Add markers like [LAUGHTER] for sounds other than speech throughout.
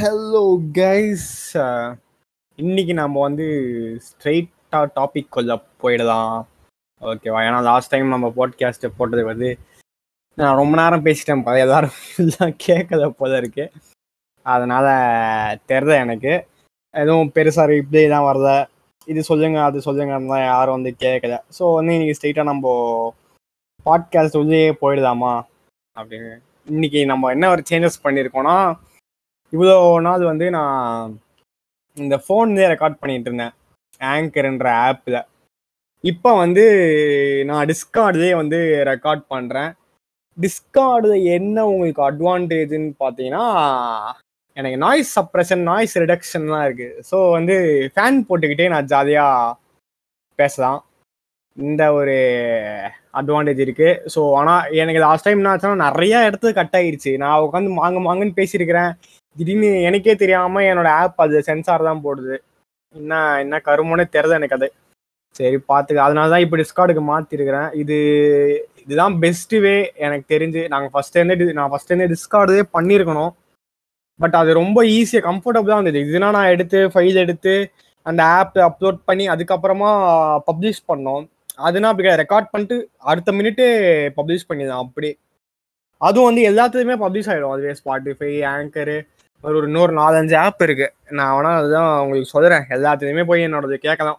Hello guys இன்னைக்கு நம்ம வந்து ஸ்ட்ரெயிட்டாக டாபிக் கொள்ள போயிடலாம் ஓகேவா ஏன்னா லாஸ்ட் டைம் நம்ம பாட்காஸ்ட் போட்டது வந்து நான் ரொம்ப நேரம் பேசிட்டேன் போல எல்லாரும் கேட்கல போல இருக்கு. அதனால தெரில எனக்கு. எதுவும் பெருசாக ரிப்ளை தான் வரல. இது சொல்லுங்க அது சொல்லுங்கன்னா யாரும் வந்து கேட்கல. ஸோ வந்து இன்னைக்கு ஸ்ட்ரெயிட்டாக நம்ம பாட்காஸ்ட் உள்ளே போயிடலாமா? அப்படின்னு. இன்னைக்கு நம்ம என்ன ஒரு சேஞ்சஸ் பண்ணியிருக்கோம்னா இவ்வளோ நாள் வந்து நான் இந்த ஃபோன்லேயே ரெக்கார்ட் பண்ணிகிட்டு இருந்தேன். ஆங்கர்ன்ற ஆப்பில் இப்போ வந்து நான் டிஸ்கார்ட்லேயே வந்து ரெக்கார்ட் பண்ணுறேன் டிஸ்கார்டில் என்ன உங்களுக்கு அட்வான்டேஜ்னு பார்த்தீங்கன்னா எனக்கு நாய்ஸ் சப்ரஷன் நாய்ஸ் ரிடக்ஷன்லாம் இருக்குது ஸோ வந்து ஃபேன் போட்டுக்கிட்டே நான் ஜாலியாக பேசலாம். இந்த ஒரு அட்வான்டேஜ் இருக்குது ஸோ ஆனால் எனக்கு லாஸ்ட் டைம் என்ன ஆச்சுன்னா நிறையா இடத்துல கட் ஆயிடுச்சு நான் உட்காந்து மாங்க மாங்கன்னு பேசியிருக்கிறேன். திடீர்னு எனக்கே தெரியாம என்னோட ஆப் அது சென்சார் தான் போடுது. என்ன என்ன கருமோனே தெரியுது எனக்கு அது. சரி பார்த்துக்க அதனால தான் இப்போ டிஸ்கார்டுக்கு மாற்றிருக்கிறேன் இது இதுதான் பெஸ்ட்டு வே எனக்கு தெரிஞ்சு. நாங்கள் ஃபஸ்ட்டேருந்தே இருந்தே நான் ஃபஸ்ட்டேருந்தே டிஸ்கார்டே பண்ணியிருக்கணும் பட் அது ரொம்ப ஈஸியாக கம்ஃபர்டபுளாக இருந்தது. இதுனா நான் எடுத்து ஃபைல் எடுத்து அந்த ஆப் அப்லோட் பண்ணி அதுக்கப்புறமா பப்ளிஷ் பண்ணோம். அதுனா அப்படி ரெக்கார்ட் பண்ணிட்டு அடுத்த மினிட்டு பப்ளிஷ் பண்ணிடலாம். அப்படி அதுவும் வந்து எல்லாத்துலேயுமே பப்ளிஷ் ஆகிடும் அதுவே ஸ்பாட்டிஃபை ஆங்கரு ஒரு ஒரு இன்னொரு நாலஞ்சு ஆப் இருக்கு. நான் வேணா அதுதான் உங்களுக்கு சொல்கிறேன் எல்லாத்துலேயுமே போய் என்னோடது கேட்கலாம்.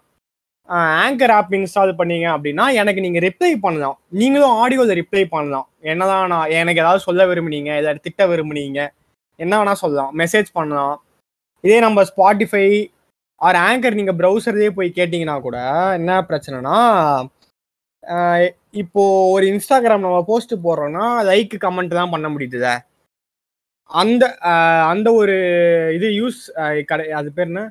ஆங்கர் ஆப் இன்ஸ்டால் பண்ணீங்க அப்படின்னா எனக்கு நீங்கள் ரிப்ளை பண்ணலாம். நீங்களும் ஆடியோவில் ரிப்ளை பண்ணலாம். என்னதான் நான் எனக்கு ஏதாவது சொல்ல விரும்புனீங்க ஏதாவது திட்ட விரும்புனீங்க என்ன வேணால் சொல்லலாம். மெசேஜ் பண்ணலாம். இதே நம்ம ஸ்பாட்டிஃபை ஆர் ஆங்கர் நீங்கள் ப்ரௌசர்லேயே போய் கேட்டிங்கன்னா கூட என்ன பிரச்சனைனா இப்போ ஒரு இன்ஸ்டாகிராம் நம்ம போஸ்ட் போடுறோம்னா லைக் கமெண்ட் தான் பண்ண முடியுதுல. அந்த அந்த ஒரு இது யூஸ் கடை அது பேர் என்ன?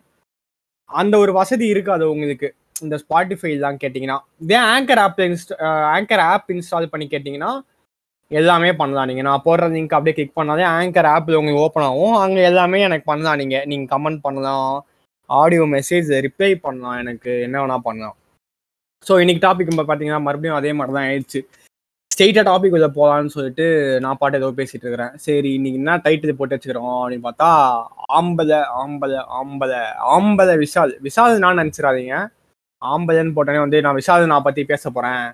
அந்த ஒரு வசதி இருக்காது உங்களுக்கு. இந்த ஸ்பாட்டிஃபைலாம் கேட்டிங்கன்னா. இதே anchor app insta anchor app install பண்ணி கேட்டிங்கன்னா எல்லாமே பண்ணலாம் நீங்கள் நான் போடுற லிங்க் அப்படியே கிளிக் பண்ணாலே ஆங்கர் ஆப்பில் உங்களுக்கு ஓப்பன் ஆகும். அங்கே எல்லாமே எனக்கு பண்ணலாம் நீங்கள் நீங்கள் கமெண்ட் பண்ணலாம். ஆடியோ மெசேஜ் ரிப்ளை பண்ணலாம் எனக்கு. என்ன வேணால் பண்ணலாம். ஸோ இன்னைக்கு டாபிக் இப்போ பார்த்தீங்கன்னா மறுபடியும் அதே மாதிரி தான் ஆயிடுச்சு. ஸ்ட்ரெயிட்டாக டாபிக் உள்ள போகலான்னு சொல்லிட்டு நான் பாட்டு ஏதோ பேசிட்டு இருக்கிறேன். சரி இன்னைக்கு என்ன டைட்டில் போட்டு வச்சுக்கிறோம் அப்படின்னு பார்த்தா ஆம்பலை ஆம்பலை ஆம்பலை ஆம்பலை விஷால். விஷால் நான் நினச்சிடாதீங்க. ஆம்பலைன்னு போட்டோன்னே வந்து நான் விஷால் நான் பற்றி பேச போகிறேன்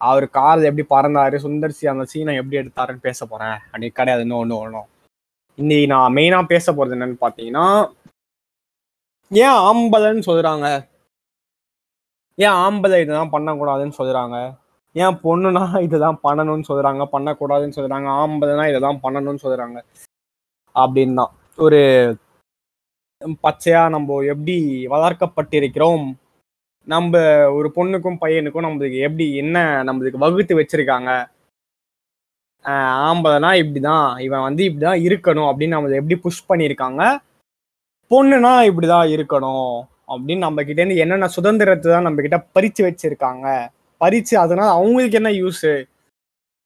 அவர் கார் எப்படி பறந்தாரு சுந்தர்சி அந்த சீனை எப்படி எடுத்தாருன்னு பேச போகிறேன் அப்படி கிடையாது இன்னும் ஒன்று ஒன்றும் இன்னைக்கு நான் மெயினாக பேச போகிறது என்னன்னு பார்த்தீங்கன்னா ஏன் ஆம்பலைன்னு சொல்கிறாங்க ஏன் ஆம்பளை இதெல்லாம் பண்ணக்கூடாதுன்னு சொல்கிறாங்க ஏன் பொண்ணுனா இதுதான் பண்ணணும்னு சொல்கிறாங்க பண்ணக்கூடாதுன்னு சொல்கிறாங்க ஆம்பதனா இதை தான் பண்ணணும்னு சொல்கிறாங்க அப்படின்னு தான் ஒரு பச்சையாக நம்ம எப்படி வளர்க்கப்பட்டிருக்கிறோம் நம்ம ஒரு பொண்ணுக்கும் பையனுக்கும் நம்மளுக்கு எப்படி என்ன நம்மளுக்கு வகுத்து வச்சிருக்காங்க ஆம்பளைனா இப்படிதான் இவன் வந்து இப்படிதான் இருக்கணும் அப்படின்னு நம்மளை எப்படி புஷ் பண்ணியிருக்காங்க பொண்ணுனா இப்படிதான் இருக்கணும் அப்படின்னு நம்ம கிட்ட இருந்து என்னென்ன சுதந்திரத்தை தான் நம்ம கிட்ட பறிச்சு வச்சிருக்காங்க பறிச்சு அதனால அவங்களுக்கு என்ன யூஸு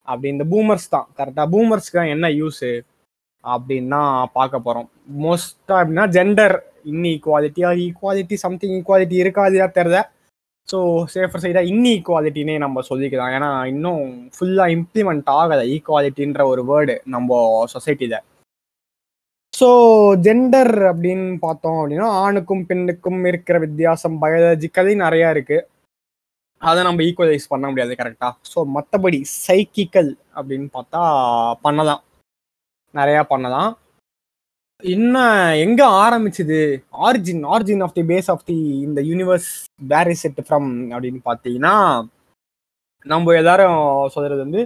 அப்படி இந்த பூமர்ஸ் தான். கரெக்டாக பூமர்ஸ்க்கு தான் என்ன யூஸு அப்படின்னா பார்க்க போகிறோம் மோஸ்ட்டாக அப்படின்னா ஜெண்டர் இன்னி ஈக்குவாலிட்டியா ஈக்குவாலிட்டி சம்திங் ஈக்குவாலிட்டி இருக்காதியா தெரில. ஸோ சேஃபர் சைடாக இன்னி ஈக்குவாலிட்டினே நம்ம சொல்லிக்கலாம். ஏன்னா இன்னும் ஃபுல்லாக இம்ப்ளிமெண்ட் ஆகலை ஈக்குவாலிட்டின்ற ஒரு வேர்டு நம்ம சொசைட்டியில் ஸோ ஜெண்டர் அப்படின்னு பார்த்தோம் அப்படின்னா ஆணுக்கும் பெண்ணுக்கும் இருக்கிற வித்தியாசம் பயாலஜிக்கலி நிறையா இருக்குது அதை நம்ம ஈக்குவலைஸ் பண்ண முடியாது கரெக்டாக ஸோ மற்றபடி சைக்கிக்கல் அப்படின்னு பார்த்தா பண்ணலாம். நிறையா பண்ணலாம். இன்னும் எங்க ஆரம்பிச்சுது? Origin origin of the base of the இந்த universe where is it from அப்படின்னு பார்த்தீங்கன்னா நம்ம எல்லாரும் சொல்றது வந்து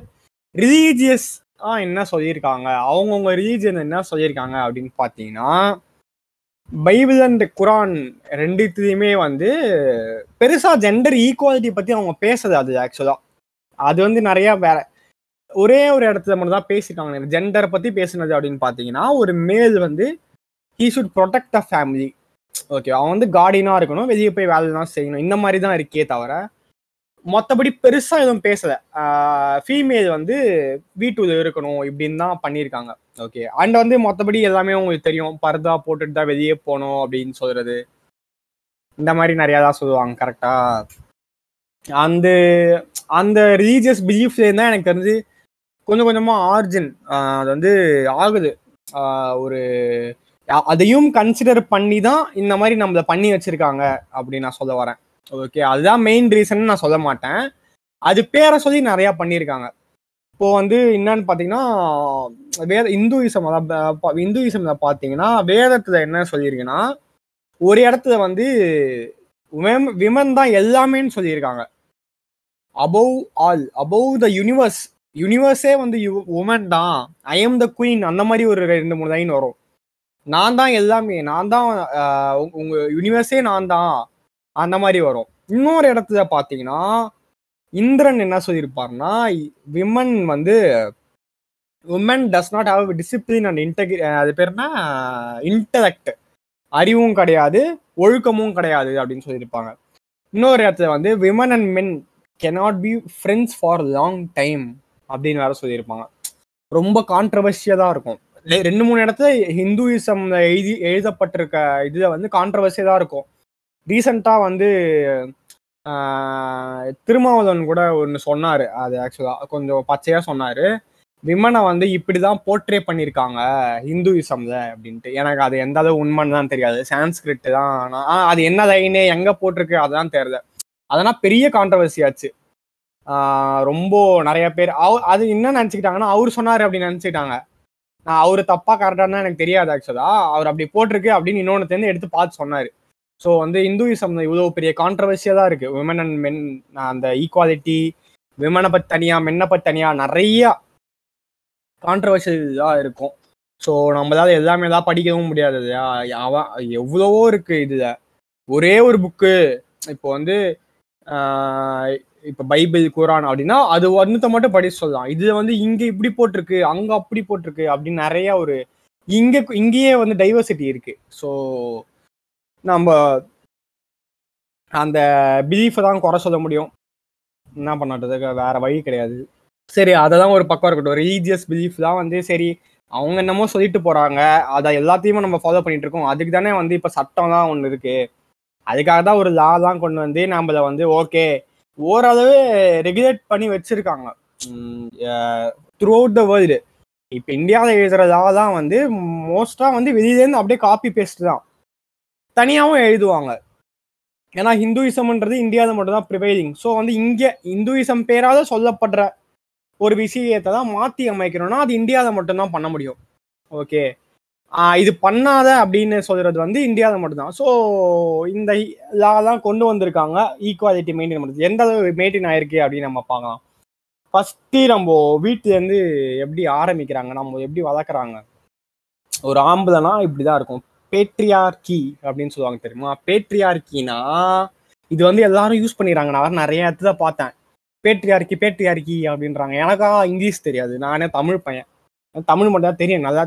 ரிலீஜியஸ் ஆ என்ன சொல்லியிருக்காங்க? அவங்கவுங்க ரிலீஜியன் என்ன சொல்லியிருக்காங்க அப்படின்னு பார்த்தீங்கன்னா பைபிள் அண்ட் குரான் ரெண்டுத்தையுமே வந்து பெருசா ஜெண்டர் ஈக்குவாலிட்டி பத்தி அவங்க பேசுது அது ஆக்சுவலா அது வந்து நிறைய வேற ஒரே ஒரு இடத்துல மட்டும் தான் பேசிட்டாங்க ஜெண்டரை பத்தி பேசுனது அப்படின்னு பாத்தீங்கன்னா ஒரு மேல் வந்து he should protect the family okay அவன் வந்து கார்டினா இருக்கணும் வெளியே போய் வேலைலாம் செய்யணும். இந்த மாதிரி தான் இருக்கே தவிர மற்றபடி பெருசா எதுவும் பேசல. ஃபீமேல் வந்து வீட்டுல இருக்கணும் இப்படின்னு தான் பண்ணியிருக்காங்க. ஓகே அண்ட் வந்து மற்றபடி எல்லாமே உங்களுக்கு தெரியும். பர்தா போட்டுட்டு தான் வெளியே போகணும் அப்படின்னு சொல்றது. இந்த மாதிரி நிறையா தான் சொல்லுவாங்க கரெக்டா அந்த அந்த ரிலீஜியஸ் பிலீஃப்லேருந்து தான் எனக்கு தெரிஞ்சு கொஞ்சம் கொஞ்சமா ஆர்ஜின் அது வந்து ஆகுது. ஒரு அதையும் கன்சிடர் பண்ணி தான் இந்த மாதிரி நம்மளை பண்ணி வச்சிருக்காங்க அப்படின்னு நான் சொல்ல வரேன். ஓகே அதுதான் மெயின் ரீசன் நான் சொல்ல மாட்டேன். அது பேரை சொல்லி நிறைய பண்ணியிருக்காங்க. இப்போ வந்து என்னன்னு பார்த்தீங்கன்னா வேத இந்துயிசம் இந்துயிசம்ல பார்த்தீங்கன்னா வேதத்துல என்ன சொல்லியிருக்குன்னா ஒரு இடத்துல வந்து விமன் தான் எல்லாமேன்னு சொல்லியிருக்காங்க. Above all above the universe யூனிவர்ஸே வந்து உமன் தான். ஐ எம் த குயின் அந்த மாதிரி ஒரு ரெண்டு மூணு லைன் வரும். நான் தான் எல்லாமே நான் தான் உங்க யூனிவர்ஸே நான் தான். அந்த மாதிரி வரும். இன்னொரு இடத்துல பார்த்தீங்கன்னா இந்திரன் என்ன சொல்லியிருப்பார்னா விமன் வந்து woman does not have discipline and இன்டெகி அது பேர் என்ன? இன்டலெக்ட் அறிவும் கிடையாது ஒழுக்கமும் கிடையாது அப்படின்னு சொல்லியிருப்பாங்க. இன்னொரு இடத்துல வந்து women and men cannot be friends for long time அப்படின்னு வேற சொல்லியிருப்பாங்க. ரொம்ப கான்ட்ரவர்ஷியலாக இருக்கும். ரெண்டு மூணு இடத்துல ஹிந்துயிசம் எழுதி எழுதப்பட்டிருக்க இதில் வந்து கான்ட்ரவர்சியலாக இருக்கும். ரீசெண்டாக வந்து திருமாவளவன் கூட ஒன்று சொன்னார். அது ஆக்சுவலாக கொஞ்சம் பச்சையாக சொன்னார். விமனை வந்து இப்படி தான் போர்ட்ரே பண்ணியிருக்காங்க ஹிந்துவிசம்ல அப்படின்ட்டு. எனக்கு அது எந்த அளவு உண்மைன்னு தான் தெரியாது. சான்ஸ்கிரிட் தான். ஆனால் ஆ, அது என்ன லைனு எங்கே போட்டிருக்கு அதுதான் தெரியல. அதெல்லாம் பெரிய கான்ட்ரவர்சி ஆச்சு. ரொம்ப நிறைய பேர் அவ அது என்ன நினச்சிக்கிட்டாங்கன்னா அவர் சொன்னார் அப்படின்னு நினச்சிக்கிட்டாங்க. நான் அவர் தப்பாக கரெக்டானா எனக்கு தெரியாது ஆக்சுவலாக அவர் அப்படி போட்டிருக்கு அப்படின்னு இன்னொன்னு எடுத்து பார்த்து சொன்னார். ஸோ வந்து இந்துயிசம் இவ்வளோ பெரிய கான்ட்ரவர்சியாக இருக்குது விமன் அண்ட் மென் அந்த ஈக்குவாலிட்டி விமனை பற்றி தனியாக மென்னை பற்றி தனியாக நிறைய கான்ட்ரவர்ஷியலாக இருக்கும். ஸோ நம்மளால எல்லாமே தான் படிக்கவும் முடியாது இல்லையா? அவன் எவ்வளவோ இருக்குது இதில். ஒரே ஒரு புக்கு இப்போ வந்து இப்போ பைபிள் குரான் அப்படின்னா அது ஒன்றுத்த மட்டும் படிச்சு சொல்லலாம். இது வந்து இங்கே இப்படி போட்டிருக்கு அங்கே அப்படி போட்டிருக்கு அப்படின்னு நிறைய ஒரு இங்கே இங்கேயே வந்து டைவர்சிட்டி இருக்குது ஸோ நம்ம அந்த பிலீஃபை தான் குறை சொல்ல முடியும். என்ன பண்ணாட்டதுக்கு வேற வழி கிடையாது. சரி அதை தான் ஒரு பக்கம் இருக்கட்டும். ரிலீஜியஸ் பிலீஃப் தான் வந்து சரி அவங்க என்னமோ சொல்லிட்டு போறாங்க. அதை எல்லாத்தையுமே நம்ம ஃபாலோ பண்ணிட்டு இருக்கோம். அதுக்கு தானே வந்து இப்போ சட்டம் தான் ஒன்று இருக்கு. அதுக்காக தான் ஒரு லா தான் கொண்டு வந்து நம்மள வந்து ஓகே ஓரளவு ரெகுலேட் பண்ணி வச்சிருக்காங்க. த்ரூ அவுட் த வேர்ல்டு இப்போ இந்தியாவில் எழுதுற லா தான் வந்து மோஸ்ட்டாக வந்து வெளியிலேருந்து அப்படியே காப்பி பேஸ்ட் தான். தனியாகவும் எழுதுவாங்க. ஏன்னா ஹிந்துயிசம்ன்றது இந்தியாவில் மட்டும்தான் ப்ரிவைலிங் ஸோ வந்து இங்கே இந்துயிசம் பேராத சொல்லப்படுற ஒரு விஷயத்தை தான் மாற்றி அமைக்கணும்னா அது இந்தியாவில் மட்டும்தான் பண்ண முடியும். ஓகே இது பண்ணாத அப்படின்னு சொல்கிறது வந்து இந்தியாவில் மட்டும்தான். ஸோ இந்த லா தான் கொண்டு வந்திருக்காங்க. ஈக்குவாலிட்டி மெயின்டைன் பண்ணுறது எந்த அளவு மெயின்டைன் ஆயிருக்கு அப்படின்னு நம்ம பார்க்கலாம். ஃபஸ்ட்டு நம்ம வீட்டிலேருந்து எப்படி ஆரம்பிக்கிறாங்க? நம்ம எப்படி வளர்க்குறாங்க? ஒரு ஆம்பளைனா இப்படி தான் இருக்கும். பேட்ரியார்கி அப்படின்னு சொல்லுவாங்க தெரியுமா? பேட்ரியார்கினா இது வந்து எல்லாரும் யூஸ் பண்ணிடுறாங்க நான் நிறைய இடத்துல பார்த்தேன். பேட்ரியார்கி பேட்ரியார்கி அப்படின்றாங்க. எனக்கா இங்கிலீஷ் தெரியாது. நானே தமிழ் பையன். தமிழ் மட்டும் தான் தெரியும். நல்லா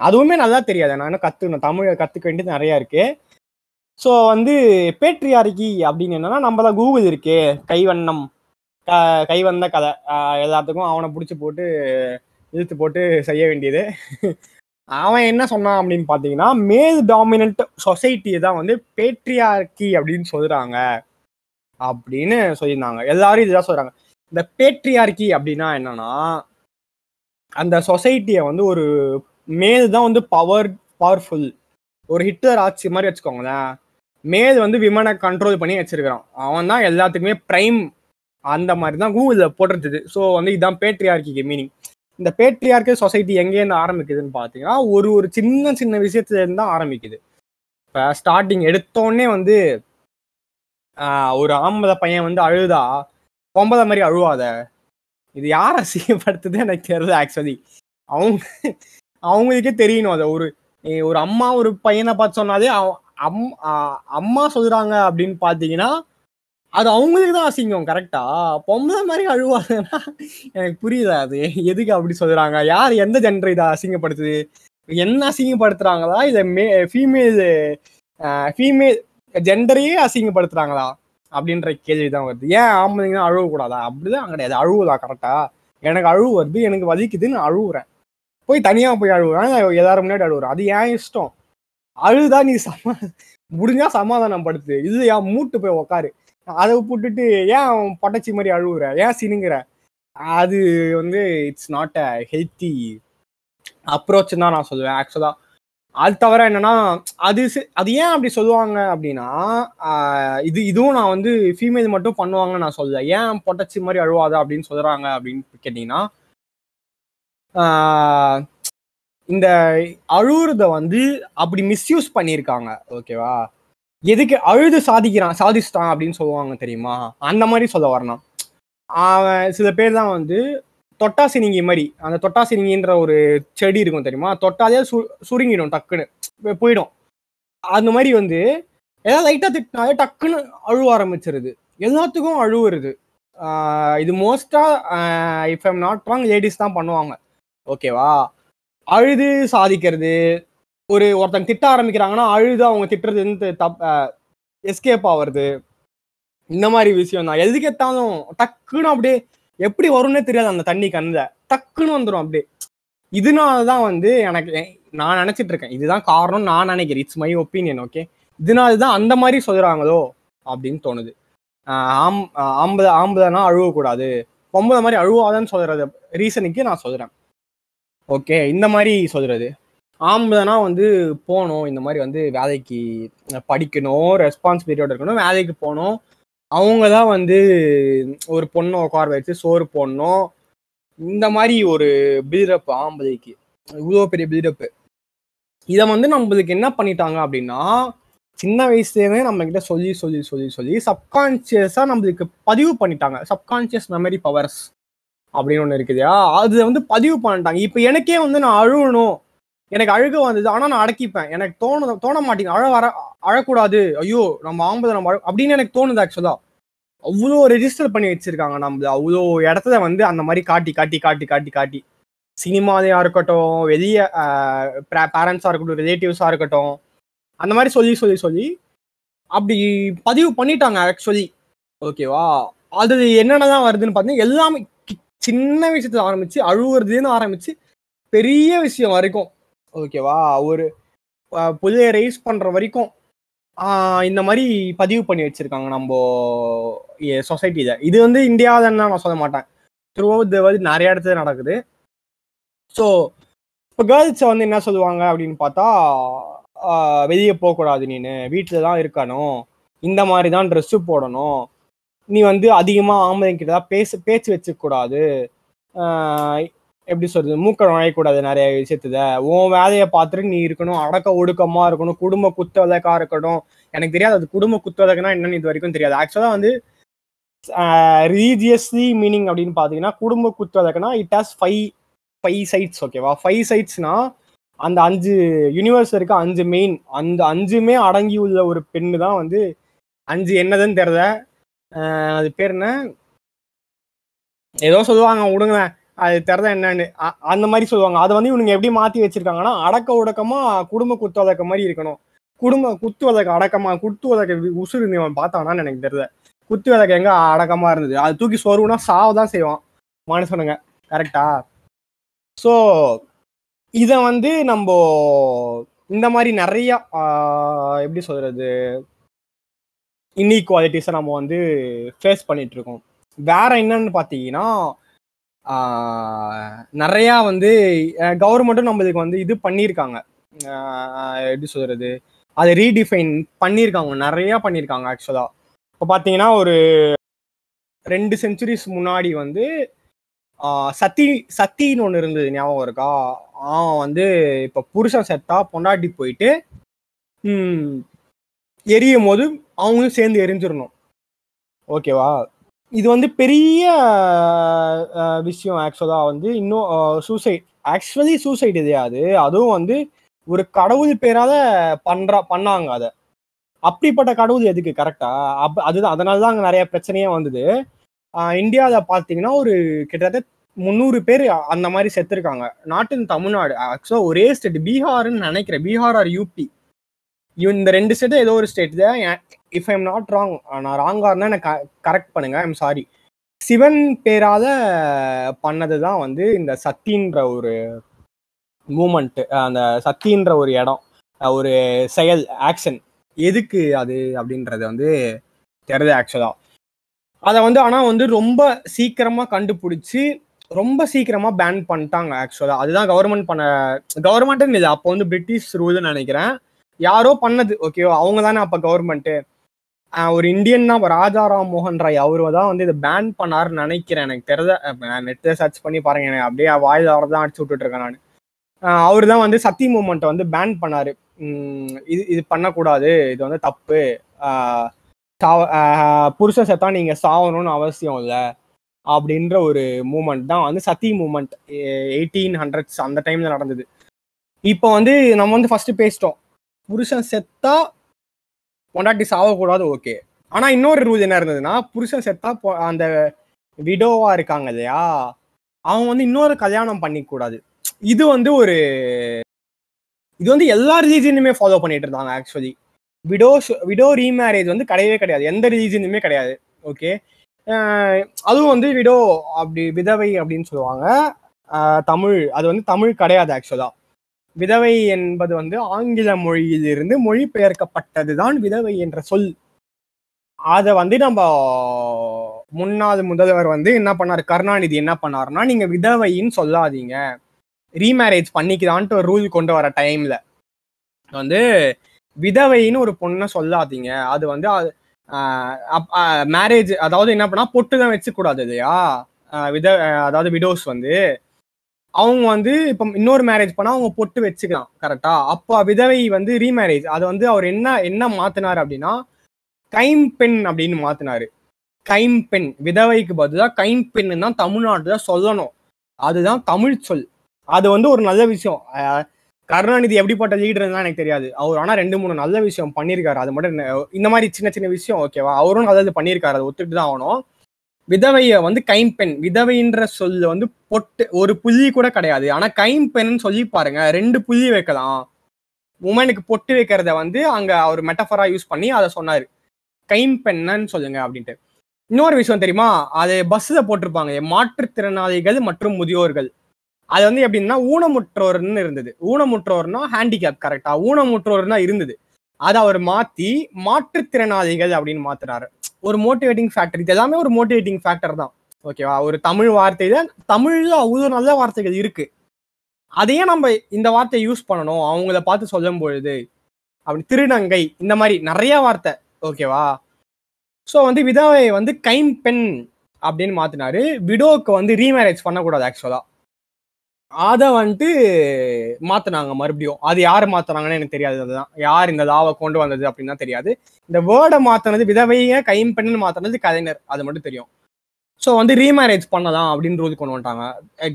அதுவுமே நல்லா தெரியாது. நான் கற்றுக்கணும் தமிழை கற்றுக்க வேண்டியது நிறையா இருக்குது ஸோ வந்து பேட்ரியார்கி அப்படின்னு என்னன்னா நம்ம தான் கூகுள் இருக்கே. கைவண்ணம். க கைவந்த கதை. எல்லாத்துக்கும் அவனை பிடிச்சி போட்டு இழுத்து போட்டு செய்ய வேண்டியது. அவன் என்ன சொன்னான் அப்படின்னு பார்த்தீங்கன்னா மேல் டாமினன்ட் சொசைட்டியை தான் வந்து பேட்ரியார்கி அப்படின்னு சொல்கிறாங்க அப்படின்னு சொல்லியிருந்தாங்க. எல்லாரும் இதுதான் சொல்கிறாங்க இந்த பேட்ரியார்கி அப்படின்னா என்னன்னா அந்த சொசைட்டியை வந்து ஒரு மேல் தான் வந்து பவர் பவர்ஃபுல் ஒரு ஹிட்லர் ஆட்சி மாதிரி வச்சுக்கோங்களேன். மேல் வந்து விமனை கண்ட்ரோல் பண்ணி வச்சிருக்கிறான். அவன் தான் எல்லாத்துக்குமே ப்ரைம் அந்த மாதிரி தான் கூகுளில் போட்டுருது ஸோ வந்து இதுதான் பேட்ரியார்கிக்கு மீனிங் இந்த பேட்ரியார்க்கல் சொசைட்டி எங்கேருந்து ஆரம்பிக்குதுன்னு பார்த்தீங்கன்னா ஒரு ஒரு சின்ன சின்ன விஷயத்துல இருந்து தான் ஆரம்பிக்குது. இப்போ ஸ்டார்டிங் எடுத்தோடனே வந்து ஆஹ், ஒரு ஆம்பளை பையன் வந்து அழுதா பொம்பளை மாதிரி அழுவாத. இது யார் அசிங்கப்படுத்துது எனக்கு தெரியல ஆக்சுவலி அவங்க அவங்களுக்கே தெரியணும் அதை. ஒரு ஒரு அம்மா ஒரு பையனை பார்த்து சொன்னாலே அம் அம்மா சொல்றாங்க அப்படின்னு பார்த்தீங்கன்னா அது அவங்களுக்கு தான் அசிங்கம் கரெக்டா பொம்பளை மாதிரி அழுவாதுன்னா எனக்கு புரியுது அது. எதுக்கு அப்படி சொல்றாங்க? யார் எந்த ஜென்டர் இதை அசிங்கப்படுத்துது? என்ன அசிங்கப்படுத்துறாங்களா? இதை மே ஃபீமேல் ஃபீமேல் ஜெண்டரையே அசிங்கப்படுத்துறாங்களா? அப்படின்ற கேள்வி தான் வருது. ஏன் ஆம்பளைங்கன்னா தான் அழுவக்கூடாதா? அப்படிதான் கிடையாது. அழுவுதா கரெக்டா எனக்கு அழுவு வருது எனக்கு வலிக்குதுன்னு அழுவுறேன். போய் தனியாக போய் அழுவுறேன். எல்லாரும் முன்னாடி அழுவுறேன். அது ஏன் இஷ்டம். அழுதா நீ சமா முடிஞ்சா சமாதானம் படுத்து இது ஏன் மூட்டு போய் உக்காரு. அதை போட்டுட்டு ஏன் அவன் மாதிரி அழுகுற ஏன் சினுங்கிற? அது வந்து it's not a healthy approach தான் நான் சொல்லுவேன் ஆக்சுவலாக அது தவிர என்னன்னா அது அது ஏன் அப்படி சொல்லுவாங்க அப்படின்னா இது இதுவும் நான் வந்து ஃபீமேல் மட்டும் பண்ணுவாங்கன்னு நான் சொல்லல. ஏன் பொட்டச்சி மாதிரி அழுவாத அப்படின்னு சொல்றாங்க அப்படின்னு கேட்டிங்கன்னா இந்த அழுகுறத வந்து அப்படி மிஸ்யூஸ் பண்ணியிருக்காங்க ஓகேவா எதுக்கு அழுது சாதிக்கிறான் சாதிச்சிட்டான் அப்படின்னு சொல்லுவாங்க தெரியுமா? அந்த மாதிரி சொல்ல வரணும் அவன் சில பேர் தான் வந்து தொட்டாசினிங்கி மாதிரி அந்த தொட்டாசினிங்கின்ற ஒரு செடி இருக்கும் தெரியுமா? தொட்டாலே சு சுருங்கிடும் டக்குன்னு. போயிடும். அந்த மாதிரி வந்து ஏதாவது லைட்டாக திட்டினாலே டக்குன்னு அழுவ ஆரம்பிச்சிருது. எல்லாத்துக்கும் அழுவுறது. இது மோஸ்ட்டாக if I'm not wrong ladies தான் பண்ணுவாங்க. ஓகேவா அழுது சாதிக்கிறது ஒரு ஒருத்தங்க திட்ட ஆரம்பிக்கிறாங்கன்னா அழுது அவங்க திட்டுறது வந்து தப் எஸ்கேப் ஆகுறது இந்த மாதிரி விஷயம் தான் எதுக்கு எடுத்தாலும் டக்குன்னு அப்படியே எப்படி வரும்னே தெரியாது அந்த தண்ணி கந்த டக்குன்னு வந்துடும் அப்படியே. இதனால தான் வந்து எனக்கு நான் நினைச்சிட்டு இருக்கேன். இதுதான் காரணம் நான் நினைக்கிறேன். இட்ஸ் மை ஒப்பீனியன் ஓகே இதனால தான் அந்த மாதிரி சொல்றாங்களோ அப்படின்னு தோணுது. ஆம் ஆஹ் ஆம்பளை அழுகக்கூடாது அழுவக்கூடாது. பொம்பளை மாதிரி அழுவாதன்னு சொல்றது ரீசனுக்கு நான் சொல்றேன். ஓகே இந்த மாதிரி சொல்றது. ஆம்பளைனா வந்து போகணும். இந்த மாதிரி வந்து வேலைக்கு படிக்கணும். ரெஸ்பான்சிபிலிட்டியோட இருக்கணும் வேலைக்கு போகணும். அவங்க தான் வந்து ஒரு பொண்ணை உட்கார வச்சு சோறு போடணும். இந்த மாதிரி ஒரு பில்டப் ஆம்பளைக்கு இவ்வளோ பெரிய பில்டப்பு இதை வந்து நம்மளுக்கு என்ன பண்ணிட்டாங்க அப்படின்னா சின்ன வயசுலேருந்தே நம்ம கிட்ட சொல்லி சொல்லி சொல்லி சொல்லி சப்கான்சியஸாக நம்மளுக்கு பதிவு பண்ணிட்டாங்க. சப்கான்சியஸ் மெமரி பவர்ஸ் அப்படின்னு ஒன்று இருக்குதுயா அது வந்து பதிவு பண்ணிட்டாங்க. இப்போ எனக்கே வந்து நான் அழுகணும் எனக்கு அழுக வந்தது. ஆனால் நான் அடக்கிப்பேன். எனக்கு தோணு தோண மாட்டேங்குது. அழ வர அழக்கூடாது. ஐயோ நம்ம ஆம்பது நம்ம அப்படின்னு எனக்கு தோணுது ஆக்சுவலா அவ்வளோ ரெஜிஸ்டர் பண்ணி வச்சிருக்காங்க நம்ம அவ்வளோ இடத்துல வந்து அந்த மாதிரி காட்டி காட்டி காட்டி காட்டி காட்டி. சினிமாலையா இருக்கட்டும் வெளிய பேரண்ட்ஸாக இருக்கட்டும் ரிலேட்டிவ்ஸாக இருக்கட்டும். அந்த மாதிரி சொல்லி சொல்லி சொல்லி அப்படி பதிவு பண்ணிட்டாங்க ஆக்சுவலி ஓகேவா அது என்னென்னதான் வருதுன்னு பார்த்தீங்கன்னா எல்லாமே கி- சின்ன விஷயத்துல ஆரம்பிச்சு அழுவுறதுன்னு ஆரம்பிச்சு பெரிய விஷயம் வரைக்கும். ஓகேவா ஒரு அஹ், புள்ளைய ரைஸ் பண்ற வரைக்கும் இந்த மாதிரி பதிவு பண்ணி வச்சிருக்காங்க நம்ம சொசைட்டியில இது வந்து இந்தியாவில நான் சொல்ல மாட்டேன். த்ரூ இது த நிறைய இடத்துல நடக்குது. ஸோ இப்போ கேர்ள்ஸை வந்து என்ன சொல்லுவாங்க அப்படின்னு பார்த்தா வெளியே போகக்கூடாது நீனு வீட்டில் தான் இருக்கணும் இந்த மாதிரி தான் ட்ரெஸ்ஸு போடணும் நீ வந்து அதிகமாக ஆம்பளைங்கிட்ட தான் பேச பேச்சு வச்சுக்கூடாது எப்படி சொல்றது மூக்க நுழையக்கூடாது நிறைய விஷயத்துல. உன் வேலையை பார்த்துட்டு நீ இருக்கணும் அடக்க ஒடுக்கமா இருக்கணும் குடும்ப குத்தவதக்கா இருக்கட்டும். எனக்கு தெரியாது அது குடும்ப குத்தவழக்குனா என்னன்னு இது வரைக்கும் தெரியாது. ஆக்சுவலாக வந்து ரீஜியஸ்லி மீனிங் அப்படின்னு பார்த்தீங்கன்னா குடும்ப குத்தவழக்குனா it has five five sides ஓகேவா ஃபைவ் சைட்ஸ்னா அந்த அஞ்சு யூனிவர்ஸ் இருக்க அஞ்சு மெயின் அந்த அஞ்சுமே அடங்கி உள்ள ஒரு பெண்ணு தான் வந்து அஞ்சு என்னதுன்னு தெரியல. அது பேர் என்ன? ஏதோ சொல்லுவாங்க விடுங்களேன். அது திறத என்னன்னு அ- அந்த மாதிரி சொல்லுவாங்க. அதை வந்து இவனுங்க எப்படி மாத்தி வச்சிருக்காங்கன்னா அடக்க உடக்கமா குடும்ப குத்து வழக்க மாதிரி இருக்கணும். குடும்ப குத்து வழக்க அடக்கமா குத்து வழக்க உசுறு நீ அவன் பார்த்தானான்னு எனக்கு தெரியல. குத்து வழக்க எங்க அடக்கமா இருந்தது? அது தூக்கி சொருவுனா சாவ தான் செய்வான். மனுஷனுங்க கரெக்டா ஸோ இதை வந்து நம்ம இந்த மாதிரி நிறைய எப்படி சொல்றது? இன்இக்வாலிட்டிஸை நம்ம வந்து ஃபேஸ் பண்ணிட்டு இருக்கோம். வேற என்னன்னு பார்த்தீங்கன்னா நிறையா வந்து கவர்மெண்ட்டும் நம்மளுக்கு வந்து இது பண்ணியிருக்காங்க. எப்படி சொல்கிறது அதை ரீடிஃபைன் பண்ணியிருக்காங்க. நிறையா பண்ணியிருக்காங்க ஆக்சுவலாக இப்போ பார்த்தீங்கன்னா ஒரு ரெண்டு செஞ்சுரிஸ் முன்னாடி வந்து சத்தி சத்தின்னு ஒன்று இருந்தது ஞாபகம் இருக்கா? அவன் வந்து இப்போ புருஷன் செத்தா பொண்டாட்டி போயிட்டு எரியும் போது அவங்களும் சேர்ந்து எரிஞ்சிடணும் ஓகேவா? இது வந்து பெரிய விஷயம் ஆக்சுவலாக வந்து இன்னும் சூசைட் ஆக்சுவலி சூசைட் கிடையாது அதுவும் வந்து ஒரு கடவுள் பேரால பண்றா பண்ணாங்க அதை. அப்படிப்பட்ட கடவுள் எதுக்கு? கரெக்டா அப் அதுதான். அதனால தான் அங்கே நிறைய பிரச்சனையே வந்தது. இந்தியாவில் பார்த்தீங்கன்னா ஒரு கிட்டத்தட்ட முந்நூறு பேர் அந்த மாதிரி செத்துருக்காங்க. நாட் இன் தமிழ்நாடு ஆக்சுவலாக ஒரே ஸ்டேட் பீகார்னு நினைக்கிறேன். பீகார் ஆர் யூபி இந்த ரெண்டு ஸ்டேட் ஏதோ ஒரு ஸ்டேட் தான். இஃப் ஐம் நாட் ராங் நான் ராங்கா இருந்தால் எனக்கு கரெக்ட் பண்ணுங்க. ஐம் சாரி சிவன் பேரால பண்ணது தான் வந்து இந்த சத்தின்ற ஒரு மூமெண்ட்டு அந்த சத்தின்ற ஒரு இடம் ஒரு செயல் ஆக்ஷன் எதுக்கு அது அப்படின்றது வந்து தெரியுது ஆக்சுவலாக அதை வந்து ஆனால் வந்து ரொம்ப சீக்கிரமாக கண்டுபிடிச்சி ரொம்ப சீக்கிரமாக பேன் பண்ணிட்டாங்க ஆக்சுவலாக அதுதான் கவர்மெண்ட் பண்ண கவர்மெண்ட்டுன்னு இல்லை அப்போ வந்து பிரிட்டிஷ் ரூல்னு நினைக்கிறேன். யாரோ பண்ணது ஓகேவா அவங்க தானே அப்போ கவர்மெண்ட்டு ஒரு இந்தியன் தான் ராஜாராம் மோகன் ராய். அவர் தான் வந்து இதை பேன் பண்ணாருன்னு நினைக்கிறேன். எனக்கு தெரியல நெட்டில் சர்ச் பண்ணி பாருங்க. எனக்கு அப்படியே வாயில் வரதான் அடிச்சு விட்டுட்டு இருக்கேன் நான். அவர் தான் வந்து சத்தி மூமெண்ட்டை வந்து பேன் பண்ணார். இது இது பண்ணக்கூடாது. இது வந்து தப்பு. சாவ புருஷன் செத்தா நீங்கள் சாகணும்னு அவசியம் இல்லை. அப்படின்ற ஒரு மூமெண்ட் தான் வந்து சத்தி மூமெண்ட் எயிட்டீன் ஹண்ட்ரட்ஸ் அந்த டைமில் நடந்தது. இப்போ வந்து நம்ம வந்து ஃபஸ்ட்டு பேசிட்டோம். புருஷன் செத்தா பொண்டாட்டி சாவக்கூடாது ஓகே ஆனா இன்னொரு ரூல் என்ன இருந்ததுன்னா புருஷன் செத்தா அந்த விடோவா இருக்காங்க இல்லையா அவங்க வந்து இன்னொரு கல்யாணம் பண்ணிக்கூடாது. இது வந்து ஒரு இது வந்து எல்லா ரிலீஜனுமே ஃபாலோ பண்ணிட்டு இருந்தாங்க ஆக்சுவலி விடோ விடோ ரீமேரேஜ் வந்து கிடையவே கிடையாது. எந்த ரிலீஜனுமே கிடையாது ஓகே அதுவும் வந்து விடோ அப்படி விதவை அப்படின்னு சொல்லுவாங்க. தமிழ் அது வந்து தமிழ் கிடையாது ஆக்சுவலாக விதவை என்பது வந்து ஆங்கில மொழியிலிருந்து மொழிபெயர்க்கப்பட்டதுதான் விதவை என்ற சொல். அதை வந்து நம்ம முன்னாள் முதல்வர் வந்து என்ன பண்ணார்? கருணாநிதி என்ன பண்ணாருன்னா நீங்க விதவைன்னு சொல்லாதீங்க. ரீமேரேஜ் பண்ணிக்கலான்ட்டு ஒரு ரூல் கொண்டு வர டைம்ல வந்து விதவைன்னு ஒரு பொண்ணை சொல்லாதீங்க. அது வந்து மேரேஜ் அதாவது என்ன பண்ணா பொட்டு தான் வச்சுக்கூடாது இல்லையா? வித அதாவது விடோஸ் வந்து. அவங்க வந்து இப்போ இன்னொரு மேரேஜ் பண்ணா அவங்க பொட்டு வச்சுக்கலாம் கரெக்டா அப்போ விதவை வந்து ரீமேரேஜ் அது வந்து அவர் என்ன என்ன மாத்தினார் அப்படின்னா கைம் பெண் அப்படின்னு மாத்தினாரு. கைம்பெண் விதவைக்கு பதிலாக கைம் பெண்ணு தான் தமிழ்நாட்டுல சொல்லணும். அதுதான் தமிழ் சொல். அது வந்து ஒரு நல்ல விஷயம். கருணாநிதி எப்படிப்பட்ட லீடர்லாம் எனக்கு தெரியாது. அவர் ஆனால் ரெண்டு மூணு நல்ல விஷயம் பண்ணியிருக்காரு. அது மட்டும் இந்த மாதிரி சின்ன சின்ன விஷயம் ஓகேவா அவரும் நல்லது பண்ணியிருக்காரு. அதை ஒத்துட்டு தான் ஆகணும். விதவைய வந்து கைம்பெண் விதவைன்ற சொல்ல வந்து பொட்டு ஒரு புள்ளி கூட கிடையாது. ஆனா கைம்பெண் சொல்லி பாருங்க ரெண்டு புள்ளி வைக்கலாம். உமனுக்கு பொட்டு வைக்கிறத வந்து அங்க அவர் மெட்டஃபரா யூஸ் பண்ணி அதை சொன்னாரு. கைம்பெண்ணன்னு சொல்லுங்க அப்படின்ட்டு. இன்னொரு விஷயம் தெரியுமா? அது பஸ்ஸில் போட்டிருப்பாங்க. மாற்றுத்திறனாளிகள் மற்றும் முதியோர்கள். அது வந்து எப்படின்னா ஊனமுற்றோர்னு இருந்தது. ஊனமுற்றோர்னா ஹேண்டிகேப் கரெக்டா ஊனமுற்றோர்னா இருந்தது. அதை அவர் மாத்தி மாற்றுத்திறனாளிகள் அப்படின்னு மாத்துறாரு. ஒரு மோட்டிவேட்டிங் ஃபேக்டர் இது எல்லாமே ஒரு மோட்டிவேட்டிங் ஃபேக்டர் தான். ஓகேவா ஒரு தமிழ் வார்த்தையில தமிழ்ல அவ்வளோ நல்ல வார்த்தைகள் இருக்கு. அதையே நம்ம இந்த வார்த்தையை யூஸ் பண்ணணும். அவங்கள பார்த்து சொல்லும் பொழுது அப்படி திருநங்கை இந்த மாதிரி நிறைய வார்த்தை. ஓகேவா ஸோ வந்து விதவை வந்து கைம் பெண் அப்படின்னு மாத்தினாரு. விடோக்கு வந்து ரீமேரேஜ் பண்ணக்கூடாது ஆக்சுவலா அதை வந்துட்டு மாத்தினாங்க மறுபடியும். அது யார் மாத்துனாங்கன்னு எனக்கு தெரியாது. அதுதான். யார் இந்த லாவை கொண்டு வந்தது அப்படின்னு தான் தெரியாது. இந்த வேர்டை மாத்தினது விதவையை கைம்பெண்ணுன்னு மாத்தினது கலைஞர். அது மட்டும் தெரியும். ஸோ வந்து ரீமேரேஜ் பண்ணலாம் அப்படின்றது கொண்டு வந்துட்டாங்க.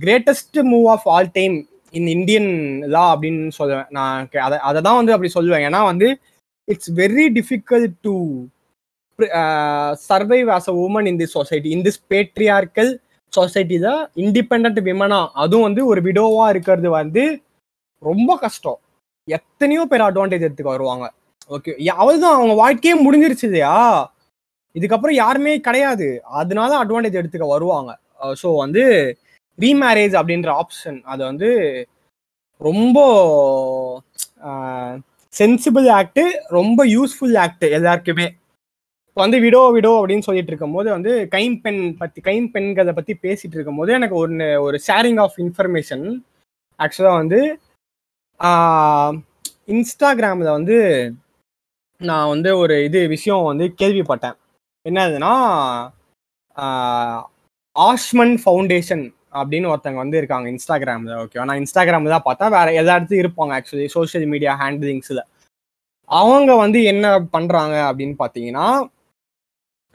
Greatest move of all time in Indian law அப்படின்னு சொல்லுவேன். நான் அதை அதை தான் வந்து அப்படி சொல்லுவேன். ஏன்னா வந்து it's very difficult to survive as a woman in this society in this patriarchal சொசைட்டில இண்டிபெண்ட் விமனா அதுவும் வந்து ஒரு விடோவா இருக்கிறது வந்து ரொம்ப கஷ்டம். எத்தனையோ பேர் அட்வான்டேஜ் எடுத்துக்க வருவாங்க. ஓகே அவள்தான் அவங்க வாழ்க்கையே முடிஞ்சிருச்சு இல்லையா? இதுக்கப்புறம் யாருமே கிடையாது. அதனால அட்வான்டேஜ் எடுத்துக்க வருவாங்க. ஸோ வந்து ரீமேரேஜ் அப்படின்ற ஆப்ஷன் அது வந்து ரொம்ப சென்சிபிள் ஆக்ட் ரொம்ப யூஸ்ஃபுல் ஆக்ட் எல்லாருக்குமே. வந்து விடோ விடோ அப்படின்னு சொல்லிட்டு இருக்கும்போது வந்து கைம்பெண் பத்தி கைம்பெண்களை பத்தி பேசிட்டு இருக்கும்போது எனக்கு ஒன்று ஒரு ஷேரிங் ஆஃப் இன்ஃபர்மேஷன் ஆக்சுவலாக வந்து இன்ஸ்டாகிராமில் வந்து நான் வந்து ஒரு இது விஷயம் வந்து கேள்விப்பட்டேன். என்னதுன்னா ஆஷ்மன் ஃபவுண்டேஷன் அப்படின்னு ஒருத்தங்க வந்து இருக்காங்க இன்ஸ்டாகிராமில் ஓகேவா நான் இன்ஸ்டாகிராமில் தான் பார்த்தேன். வேற எல்லா இடத்துலையும் இருப்பாங்க ஆக்சுவலி சோஷியல் மீடியா ஹேண்டிலிங்ஸில் அவங்க வந்து என்ன பண்ணுறாங்க அப்படின்னு பார்த்தீங்கன்னா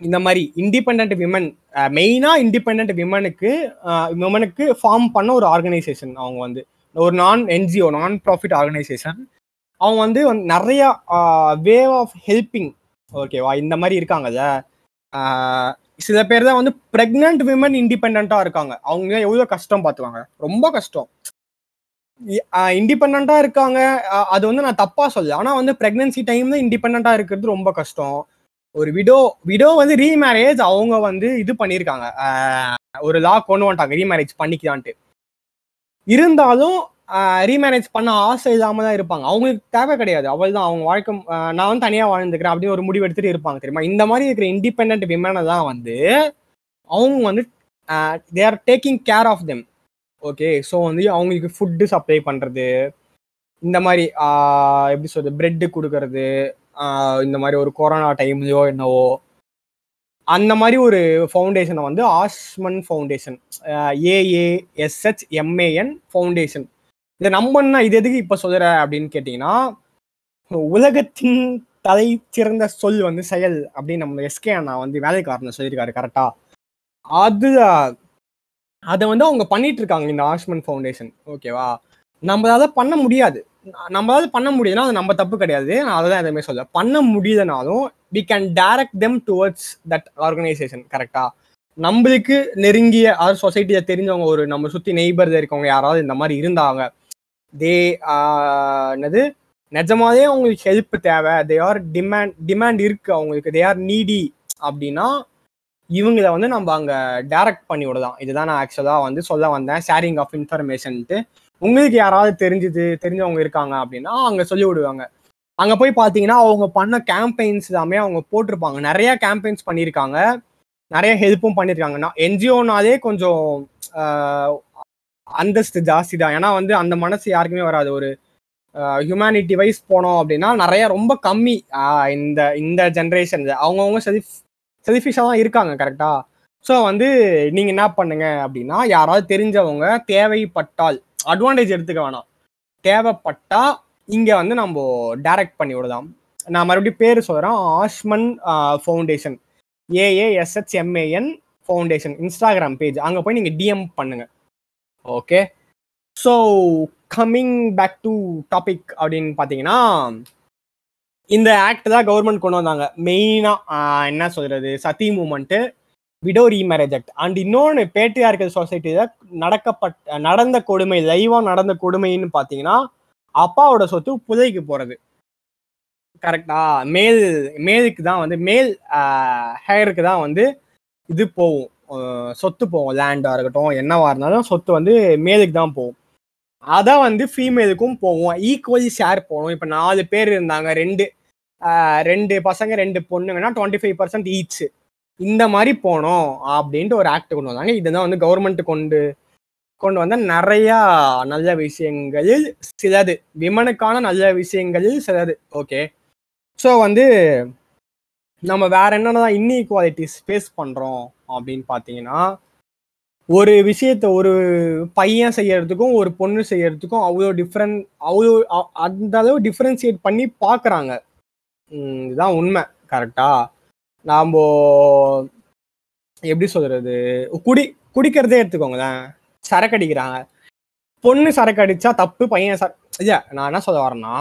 இந்த மாதிரி இண்டிபெண்ட் விமன் மெயினாக இண்டிபெண்ட் விமனுக்கு விமனுக்கு ஃபார்ம் பண்ண ஒரு ஆர்கனைசேஷன் அவங்க வந்து. ஒரு நான் என்ஜிஓ நான் ப்ராஃபிட் ஆர்கனைசேஷன் அவங்க வந்து நிறைய வே ஆஃப் ஹெல்பிங் ஓகேவா இந்த மாதிரி இருக்காங்கல்ல. சில பேர் தான் வந்து ப்ரெக்னென்ட் விமன் இண்டிபெண்ட்டாக இருக்காங்க. அவங்க எவ்வளோ கஷ்டம் பார்த்துவாங்க. ரொம்ப கஷ்டம். இண்டிபெண்ட்டாக இருக்காங்க. அது வந்து நான் தப்பாக சொல்ல ஆனால் வந்து ப்ரெக்னென்சி டைம்ல இண்டிபெண்ட்டாக இருக்கிறது ரொம்ப கஷ்டம். ஒரு விடோ விடோ வந்து ரீமேரேஜ் அவங்க வந்து இது பண்ணியிருக்காங்க. ஒரு லா கொண்டு வந்துட்டாங்க. ரீமேரேஜ் பண்ணிக்கலான்ட்டு. இருந்தாலும் ரீமேரேஜ் பண்ண ஆசை இல்லாமல் தான் இருப்பாங்க. அவங்களுக்கு தேவை கிடையாது. அவள் தான் அவங்க வாழ்க்கை நான் வந்து தனியாக வாழ்ந்துக்கிறேன் அப்படின்னு ஒரு முடிவு எடுத்துட்டு இருப்பாங்க தெரியுமா? இந்த மாதிரி இருக்கிற இண்டிபெண்ட் விமனை தான் வந்து அவங்க வந்து they are taking care of them okay so வந்து அவங்களுக்கு ஃபுட்டு சப்ளை பண்ணுறது இந்த மாதிரி எப்படி சொல்றது பிரெட்டு கொடுக்கறது இந்த மாதிரி ஒரு கொரோனா டைம்லயோ என்னவோ. அந்த மாதிரி ஒரு ஃபவுண்டேஷனை வந்து Aashman foundation A A S H M A N foundation இதை நம்பன்னா இது எதுக்கு இப்போ சொல்கிற அப்படின்னு கேட்டிங்கன்னா உலகத்தின் தலை சிறந்த சொல் வந்து செயல் அப்படின்னு நம்ம எஸ்கே அண்ணா வந்து வேலைக்காரனை சொல்லியிருக்காரு கரெக்டாக அது அதை வந்து அவங்க பண்ணிட்டு இருக்காங்க இந்த ஆஷ்மன் ஃபவுண்டேஷன் ஓகேவா? நம்மளால பண்ண முடியாது. நம்மளால பண்ண முடியுதுன்னா அது நம்ம தப்பு கிடையாது. நான் அதை தான் எதுவுமே சொல்ல பண்ண முடியுதுனாலும் we can direct them towards that organisation கரெக்டா நம்மளுக்கு நெருங்கிய அதாவது சொசைட்டியை தெரிஞ்சவங்க ஒரு நம்ம சுற்றி நெய்பர் இருக்கவங்க யாராவது இந்த மாதிரி இருந்தாங்க தே என்னது? நிஜமாவே அவங்களுக்கு ஹெல்ப் தேவை. தே ஆர் டிமாண்ட் டிமாண்ட் இருக்கு அவங்களுக்கு. தே ஆர் நீடி அப்படின்னா இவங்கள வந்து நம்ம அங்கே டைரக்ட் பண்ணி விடலாம். இதுதான் நான் ஆக்சுவலாக வந்து சொல்ல வந்தேன். ஷேரிங் ஆஃப் இன்ஃபர்மேஷன்ட்டு உங்களுக்கு யாராவது தெரிஞ்சது தெரிஞ்சவங்க இருக்காங்க அப்படின்னா அங்கே சொல்லி விடுவாங்க. அங்கே போய் பார்த்தீங்கன்னா அவங்க பண்ண கேம்பெயின்ஸ் எல்லாமே அவங்க போட்டிருப்பாங்க. நிறையா கேம்பெயின்ஸ் பண்ணியிருக்காங்க. நிறைய ஹெல்ப்பும் பண்ணியிருக்காங்க. நான் என்ஜிஓனாலே கொஞ்சம் அந்தஸ்து ஜாஸ்தி தான். ஏன்னா வந்து அந்த மனசு யாருக்குமே வராது. ஒரு ஹியூமனிட்டி வைஸ் போனோம் அப்படின்னா நிறைய ரொம்ப கம்மி. இந்த இந்த ஜென்ரேஷன் அவங்கவுங்க செல்ஃப் செல்ஃபிஷாக தான் இருக்காங்க கரெக்டாக ஸோ வந்து நீங்கள் என்ன பண்ணுங்க அப்படின்னா யாராவது தெரிஞ்சவங்க தேவைப்பட்டால் அட்வான்டேஜ் எடுத்துக்க வேணாம். தேவைப்பட்டா இங்கே வந்து நம்ம டைரக்ட் பண்ணி விடலாம். நான் மறுபடியும் பேர் சொல்கிறேன் ஆஷ்மன் ஃபவுண்டேஷன் ஏஏஎஸ்ஹெச்எம்ஏஎன் ஃபவுண்டேஷன் இன்ஸ்டாகிராம் பேஜ் அங்கே போய் நீங்கள் டிஎம் பண்ணுங்க. Okay so coming back to topic அப்படின்னு பார்த்தீங்கன்னா இந்த ஆக்ட் தான் கவர்மெண்ட் கொண்டு வந்தாங்க. மெயினாக என்ன சொல்கிறது sati movement widow remarriage act and இன்னொன்று பேட்ரியார்கல் சொசைட்டியில் நடக்கப்பட்ட நடந்த கொடுமை லைவாக நடந்த கொடுமைன்னு பார்த்தீங்கன்னா அப்பாவோட சொத்து புதைக்கு போகிறது கரெக்டா மேல் மேலுக்கு தான் வந்து மேல் ஹேருக்கு தான் வந்து இது போகும். சொத்து போகும். லேண்டாக இருக்கட்டும் என்னவா இருந்தாலும் சொத்து வந்து மேலுக்கு தான் போகும். அதான் வந்து ஃபீமேலுக்கும் போகும். ஈக்குவலி ஷேர் போகணும். இப்போ நாலு பேர் இருந்தாங்க ரெண்டு ரெண்டு பசங்க ரெண்டு பொண்ணுங்கன்னா டுவெண்ட்டி ஃபைவ் பர்சன்ட் ஈச்சு இந்த மாதிரி போனோம் அப்படின்ட்டு ஒரு ஆக்ட் கொண்டு வந்தாங்க. இதுதான் வந்து கவர்மெண்ட் கொண்டு கொண்டு வந்த நிறையா நல்ல விஷயங்களில் சிலது. விமனுக்கான நல்ல விஷயங்களில் சிலது. ஓகே ஸோ வந்து நம்ம வேற என்னென்ன இன்இக்வாலிட்டிஸ் ஃபேஸ் பண்ணுறோம் அப்படின்னு பார்த்தீங்கன்னா ஒரு விஷயத்த ஒரு பையன் செய்யறதுக்கும் ஒரு பொண்ணு செய்யறதுக்கும் அவ்வளோ டிஃப்ரெண்ட் அவ்வளோ அ- அந்த அளவு டிஃப்ரென்சியேட் பண்ணி பார்க்குறாங்க. இதுதான் உண்மை. கரெக்டாக நாம் எப்படி சொல்றது? குடி குடிக்கிறதே எடுத்துக்கோங்களேன் சரக்கு அடிக்கிறாங்க பொண்ணு சரக்கு அடிச்சா தப்பு பையன் சர இல்ல நான் என்ன சொல்ல வரேன்னா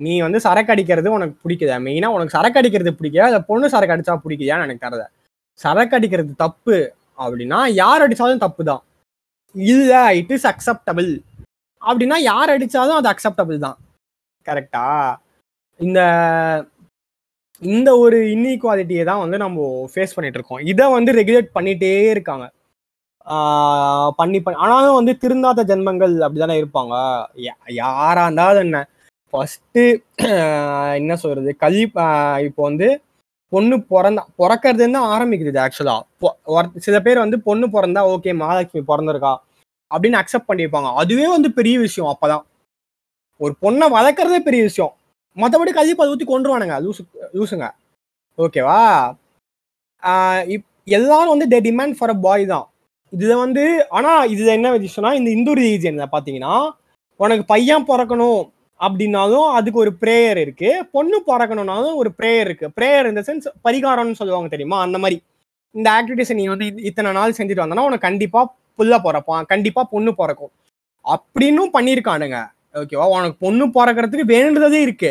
நீ வந்து சரக்கு அடிக்கிறது உனக்கு பிடிக்குதா மெயினாக உனக்கு சரக்கு அடிக்கிறது பிடிக்கல அதை பொண்ணு சரக்கு அடிச்சா பிடிக்குதான்னு எனக்கு தரத சரக்கு அடிக்கிறது தப்பு அப்படின்னா யார் அடித்தாலும் தப்பு தான் இல்லை இட் இஸ் அக்செப்டபிள் அப்படின்னா யார் அடித்தாலும் அது அக்செப்டபிள் தான். கரெக்டா இந்த இந்த ஒரு இன்இக்வாலிட்டியை தான் வந்து நம்ம ஃபேஸ் பண்ணிட்டு இருக்கோம். இதை வந்து ரெகுலேட் பண்ணிட்டே இருக்காங்க. பண்ணி பண்ணி ஆனாலும் வந்து திருந்தாத ஜென்மங்கள் அப்படிதானே இருப்பாங்க. யா- யாரா இருந்தாலும் என்ன? ஃபர்ஸ்ட் என்ன சொல்றது? கல்வி இப்போ வந்து பொண்ணு பிறந்தா பிறக்கிறதுன்னு தான் ஆரம்பிக்குது ஆக்சுவலா சில பேர் வந்து பொண்ணு பிறந்தா ஓகே மகாலட்சுமி பிறந்திருக்கா அப்படின்னு அக்செப்ட் பண்ணியிருப்பாங்க. அதுவே வந்து பெரிய விஷயம் அப்பதான். ஒரு பொண்ணை வளர்க்குறதே பெரிய விஷயம். மற்றபடி கதிப்பு அதை ஊற்றி கொண்டுருவானுங்க லூசு லூசுங்க. ஓகேவா இப் எல்லாரும் வந்து தே டிமாண்ட் ஃபார் அ பாய் தான். இதில் வந்து ஆனால் இதில் என்ன விஷயம்னா இந்த இந்து ரிலீஜியன்ல பார்த்தீங்கன்னா உனக்கு பையன் பிறக்கணும் அப்படின்னாலும் அதுக்கு ஒரு ப்ரேயர் இருக்கு. பொண்ணு பிறக்கணும்னாலும் ஒரு ப்ரேயர் இருக்கு. ப்ரேயர் இந்த சென்ஸ் பரிகாரம்னு சொல்லுவாங்க தெரியுமா? அந்த மாதிரி. இந்த ஆக்டிவிட்டிஸை நீ வந்து இத்தனை நாள் செஞ்சுட்டு வந்தனா உனக்கு கண்டிப்பா புள்ள பிறப்பான். கண்டிப்பா பொண்ணு பிறக்கும். அப்படின்னும் பண்ணியிருக்கானுங்க ஓகேவா உனக்கு பொண்ணு பிறக்கிறதுக்கு வேண்டுதலே இருக்கு.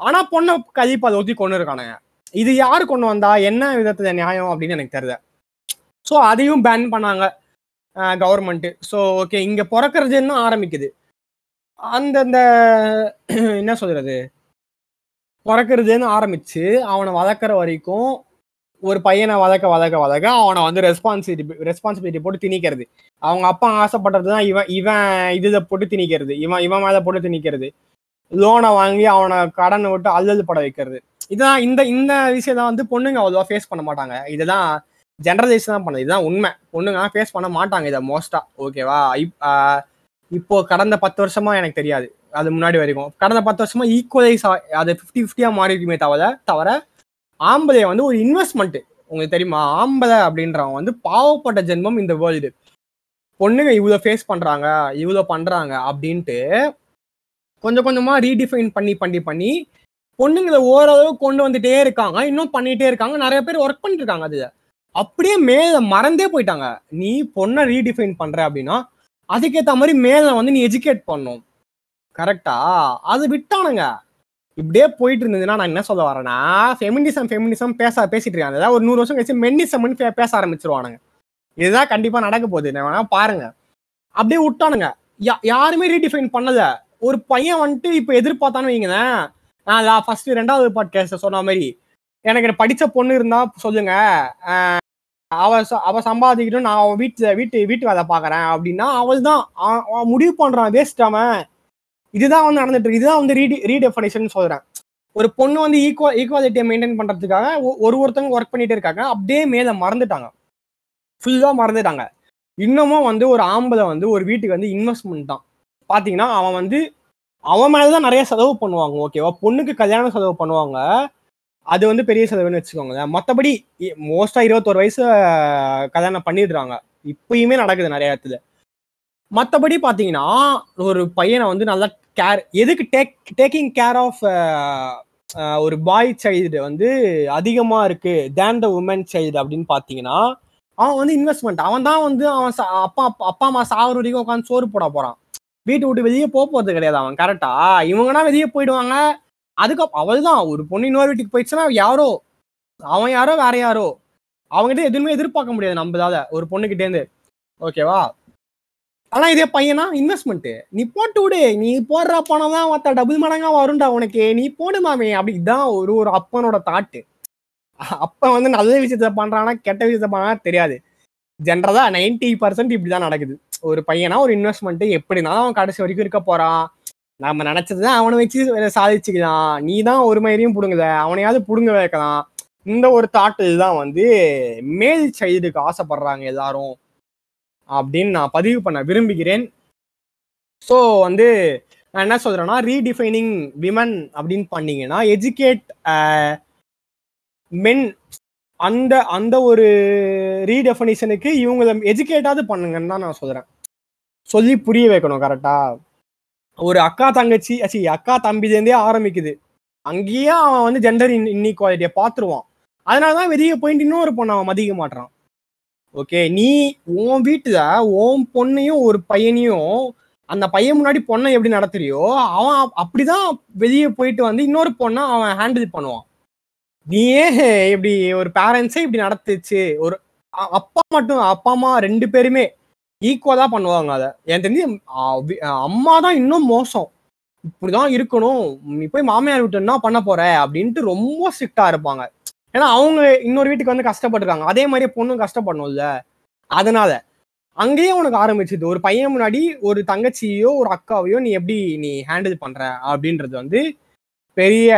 ஆனா பொண்ணை கழிப்பா அதை ஊற்றி கொண்டு இருக்கானுங்க. இது யாரு கொண்டு வந்தா? என்ன விதத்துல நியாயம் அப்படின்னு எனக்கு தெரியல. ஸோ அதையும் பேன் பண்ணாங்க கவர்மெண்ட்டு ஸோ ஓகே இங்க பிறக்கிறதுன்னு ஆரம்பிக்குது. அந்தந்த என்ன சொல்றது? பிறக்கிறதுன்னு ஆரம்பிச்சு அவனை வளர்க்குற வரைக்கும் ஒரு பையனை வளர்க்க வளர்க்க வளர்க்க அவனை வந்து ரெஸ்பான்சிபிலிட்டி ரெஸ்பான்சிபிலிட்டி போட்டு திணிக்கிறது. அவங்க அப்பா ஆசைப்படுறது தான் இவன் இவன் இதை போட்டு திணிக்கிறது. இவன் இவன் மேல போட்டு திணிக்கிறது. லோனை வாங்கி அவனை கடனை விட்டு அல்லல் பட வைக்கிறது. இதுதான் இந்த இந்த விஷயம் தான் வந்து பொண்ணுங்க அவ்வளோவா ஃபேஸ் பண்ண மாட்டாங்க. இதுதான் ஜென்ரலைஸ் தான் பண்ணுது. இதுதான் உண்மை. பொண்ணுங்க ஃபேஸ் பண்ண மாட்டாங்க இதை மோஸ்டா ஓகேவா இப் இப்போ கடந்த பத்து வருஷமா எனக்கு தெரியாது. அது முன்னாடி வரைக்கும். கடந்த பத்து வருஷமா ஈக்குவலைஸ் அது ஃபிஃப்டி ஃபிஃப்டியா மாறிக்குமே தவிர தவிர ஆம்பளைய வந்து ஒரு இன்வெஸ்ட்மெண்ட் உங்களுக்கு தெரியுமா? ஆம்பளை அப்படின்றவங்க வந்து பாவப்பட்ட ஜென்மம் இந்த வேர்ல்டு பொண்ணுங்க இவ்வளோ ஃபேஸ் பண்றாங்க இவ்வளோ பண்றாங்க அப்படின்ட்டு கொஞ்சம் கொஞ்சமாக ரீடிஃபைன் பண்ணி பண்ணி பண்ணி பொண்ணுங்களை ஓரளவு கொண்டு வந்துட்டே இருக்காங்க. இன்னும் பண்ணிட்டே இருக்காங்க. நிறைய பேர் ஒர்க் பண்ணிட்டு இருக்காங்க அதுல. அப்படியே மேல மறந்தே போயிட்டாங்க. நீ பொண்ணை ரீடிஃபைன் பண்ற அப்படின்னா அதுக்கேற்ற மாதிரி மேல வந்து நீ எஜுகேட் பண்ணும். கரெக்டா அது விட்டானுங்க. இப்படியே போயிட்டு இருந்ததுன்னா நான் என்ன சொல்ல வரேன்னா ஃபெமினிசம் ஃபெமினிசம் பேச பேசிட்டு இருக்காங்க. அதாவது ஒரு நூறு வருஷம் கழிச்சு மென்னிசம்னு பேச ஆரம்பிச்சிருவானுங்க. இதுதான் கண்டிப்பா நடக்க போகுது. நான் வேணா பாருங்க. அப்படியே விட்டானுங்க. யா- யாருமே ரீடிஃபைன் பண்ணல. ஒரு பையன் வந்துட்டு இப்போ எதிர்பார்த்தான்னு வைங்களேன் நான் ஃபர்ஸ்ட் ரெண்டாவது பாட்காஸ்ட் சொன்ன மாதிரி எனக்கு படிச்ச பொண்ணு இருந்தா சொல்லுங்க. அவ ச- அவ சம்பாதிக்கணும் நான் அவன் வீட்டு வீட்டு வீட்டு வேலை பாக்குறேன் அப்படின்னா அவள் தான் முடிவு பண்றான் வேஸ்ட் அவன். இதுதான் வந்து நடந்துட்டு இருக்கு. இதுதான் வந்து ரீடி ரீடெஃபனேஷன் சொல்றேன். ஒரு பொண்ணு வந்து ஈக்குவல் ஈக்குவாலிட்டியை மெயின்டைன் பண்றதுக்காக ஒரு ஒருத்தவங்க ஒர்க் பண்ணிட்டு இருக்காங்க. அப்படியே மேல மறந்துட்டாங்க. ஃபுல்லா மறந்துட்டாங்க. இன்னமும் வந்து ஒரு ஆம்பளை வந்து ஒரு வீட்டுக்கு வந்து இன்வெஸ்ட்மெண்ட் தான். பார்த்தீங்கன்னா அவன் வந்து அவன் மேலே தான் நிறைய செலவு பண்ணுவாங்க ஓகேவா பொண்ணுக்கு கல்யாணம் செலவு பண்ணுவாங்க. அது வந்து பெரிய செலவுன்னு வச்சுக்கோங்களேன். மற்றபடி மோஸ்ட்டாக இருபத்தோரு வயசு கல்யாணம் பண்ணிடுறாங்க. இப்பயுமே நடக்குது நிறைய இடத்துல. மற்றபடி பார்த்தீங்கன்னா ஒரு பையனை வந்து நல்லா கேர் எதுக்கு டேக் டேக்கிங் கேர் ஆஃப் ஒரு பாய் சைல்டு வந்து அதிகமாக இருக்குது தேன் த உமன் சைல்டு அப்படின்னு பார்த்தீங்கன்னா அவன் வந்து இன்வெஸ்ட்மெண்ட் அவன் தான் வந்து அவன் சா- அப்பா அப்பா- அப்பா அம்மா சாகுற வரைக்கும் உட்காந்து சோறு போட போறான். வீட்டை விட்டு வெளியே போக போறது கிடையாது அவன். கரெக்டா இவங்கன்னா வெளியே போயிடுவாங்க. அதுக்கப்புறம் அவள் தான் ஒரு பொண்ணு இன்னொரு வீட்டுக்கு போயிடுச்சுன்னா யாரோ? அவன் யாரோ? வேற யாரோ? அவங்ககிட்ட எதுவுமே எதிர்பார்க்க முடியாது நம்மளால. ஒரு பொண்ணுகிட்டேருந்து ஓகேவா ஆனா இதே பையனா? இன்வெஸ்ட்மெண்ட் நீ போட்டு விடு. நீ போடுற பணம் தான் மற்ற டபுள் மடங்கா வரும்டா உனக்கு. நீ போடு மாமே. அப்படிதான் ஒரு ஒரு அப்பனோட தாட்டு அப்ப வந்து நல்ல விஷயத்த பண்றானா கெட்ட விஷயத்த பண்றானா தெரியாது. ஜென்ரலா நைன்டி பர்சன்ட் இப்படிதான் நடக்குது. ஒரு பையனா ஒரு இன்வெஸ்ட்மெண்ட் எப்படின்னா அவன் கடைசி வரைக்கும் இருக்க போறான். நம்ம நினைச்சதுதான் அவனை வச்சு சாதிச்சுக்கலாம். நீ தான் ஒரு மாதிரியும் பிடுங்கல. அவனையாவது புடுங்க வைக்கலாம். இந்த ஒரு தாட்டு தான் வந்து மேல் சைல்டுக்கு ஆசைப்படுறாங்க எல்லாரும். அப்படின்னு நான் பதிவு பண்ண விரும்புகிறேன். ஸோ வந்து நான் என்ன சொல்றேன்னா ரீடிஃபைனிங் விமன் அப்படின்னு பண்ணீங்கன்னா எஜுகேட் மென் அந்த அந்த ஒரு ரீடெஃபனிஷனுக்கு இவங்கள எஜுகேட்டாவது பண்ணுங்கன்னு தான் நான் சொல்கிறேன் சொல்லி புரிய வைக்கணும் கரெக்டாக ஒரு அக்கா தங்கச்சி அச்சி அக்கா தம்பிலேருந்தே ஆரம்பிக்குது. அங்கேயே அவன் வந்து ஜெண்டர் இன் இன்இக்வாலிட்டியை பார்த்துருவான். அதனால தான் வெளியே போயிட்டு இன்னொரு பொண்ணை அவன் மதிக்க மாட்டான் ஓகே நீ உன் வீட்டில் உன் பொண்ணையும் ஒரு பையனையும் அந்த பையன் முன்னாடி பொண்ணை எப்படி நடத்துறியோ அவன் அப்படிதான் வெளியே போயிட்டு வந்து இன்னொரு பொண்ணை அவன் ஹேண்டில் பண்ணுவான். நீயே இப்படி ஒரு பேரண்ட்ஸே இப்படி நடத்துச்சு. ஒரு அப்பா மட்டும் அப்பா அம்மா ரெண்டு பேருமே ஈக்குவலா பண்ணுவாங்க அதை. எனக்கு தெரிஞ்சு அம்மா தான் இன்னும் மோசம். இப்படிதான் இருக்கணும். நீ போய் மாமியார் வீட்டு என்ன பண்ண போற? அப்படின்ட்டு ரொம்ப ஸ்ட்ரிக்டா இருப்பாங்க. ஏன்னா அவங்க இன்னொரு வீட்டுக்கு வந்து கஷ்டப்பட்டிருக்காங்க. அதே மாதிரி பொண்ணும் கஷ்டப்படணும்ல. அதனால அங்கேயே உனக்கு ஆரம்பிச்சது. ஒரு பையன் முன்னாடி ஒரு தங்கச்சியோ ஒரு அக்காவையோ நீ எப்படி நீ ஹேண்டில் பண்ற? அப்படின்றது வந்து பெரிய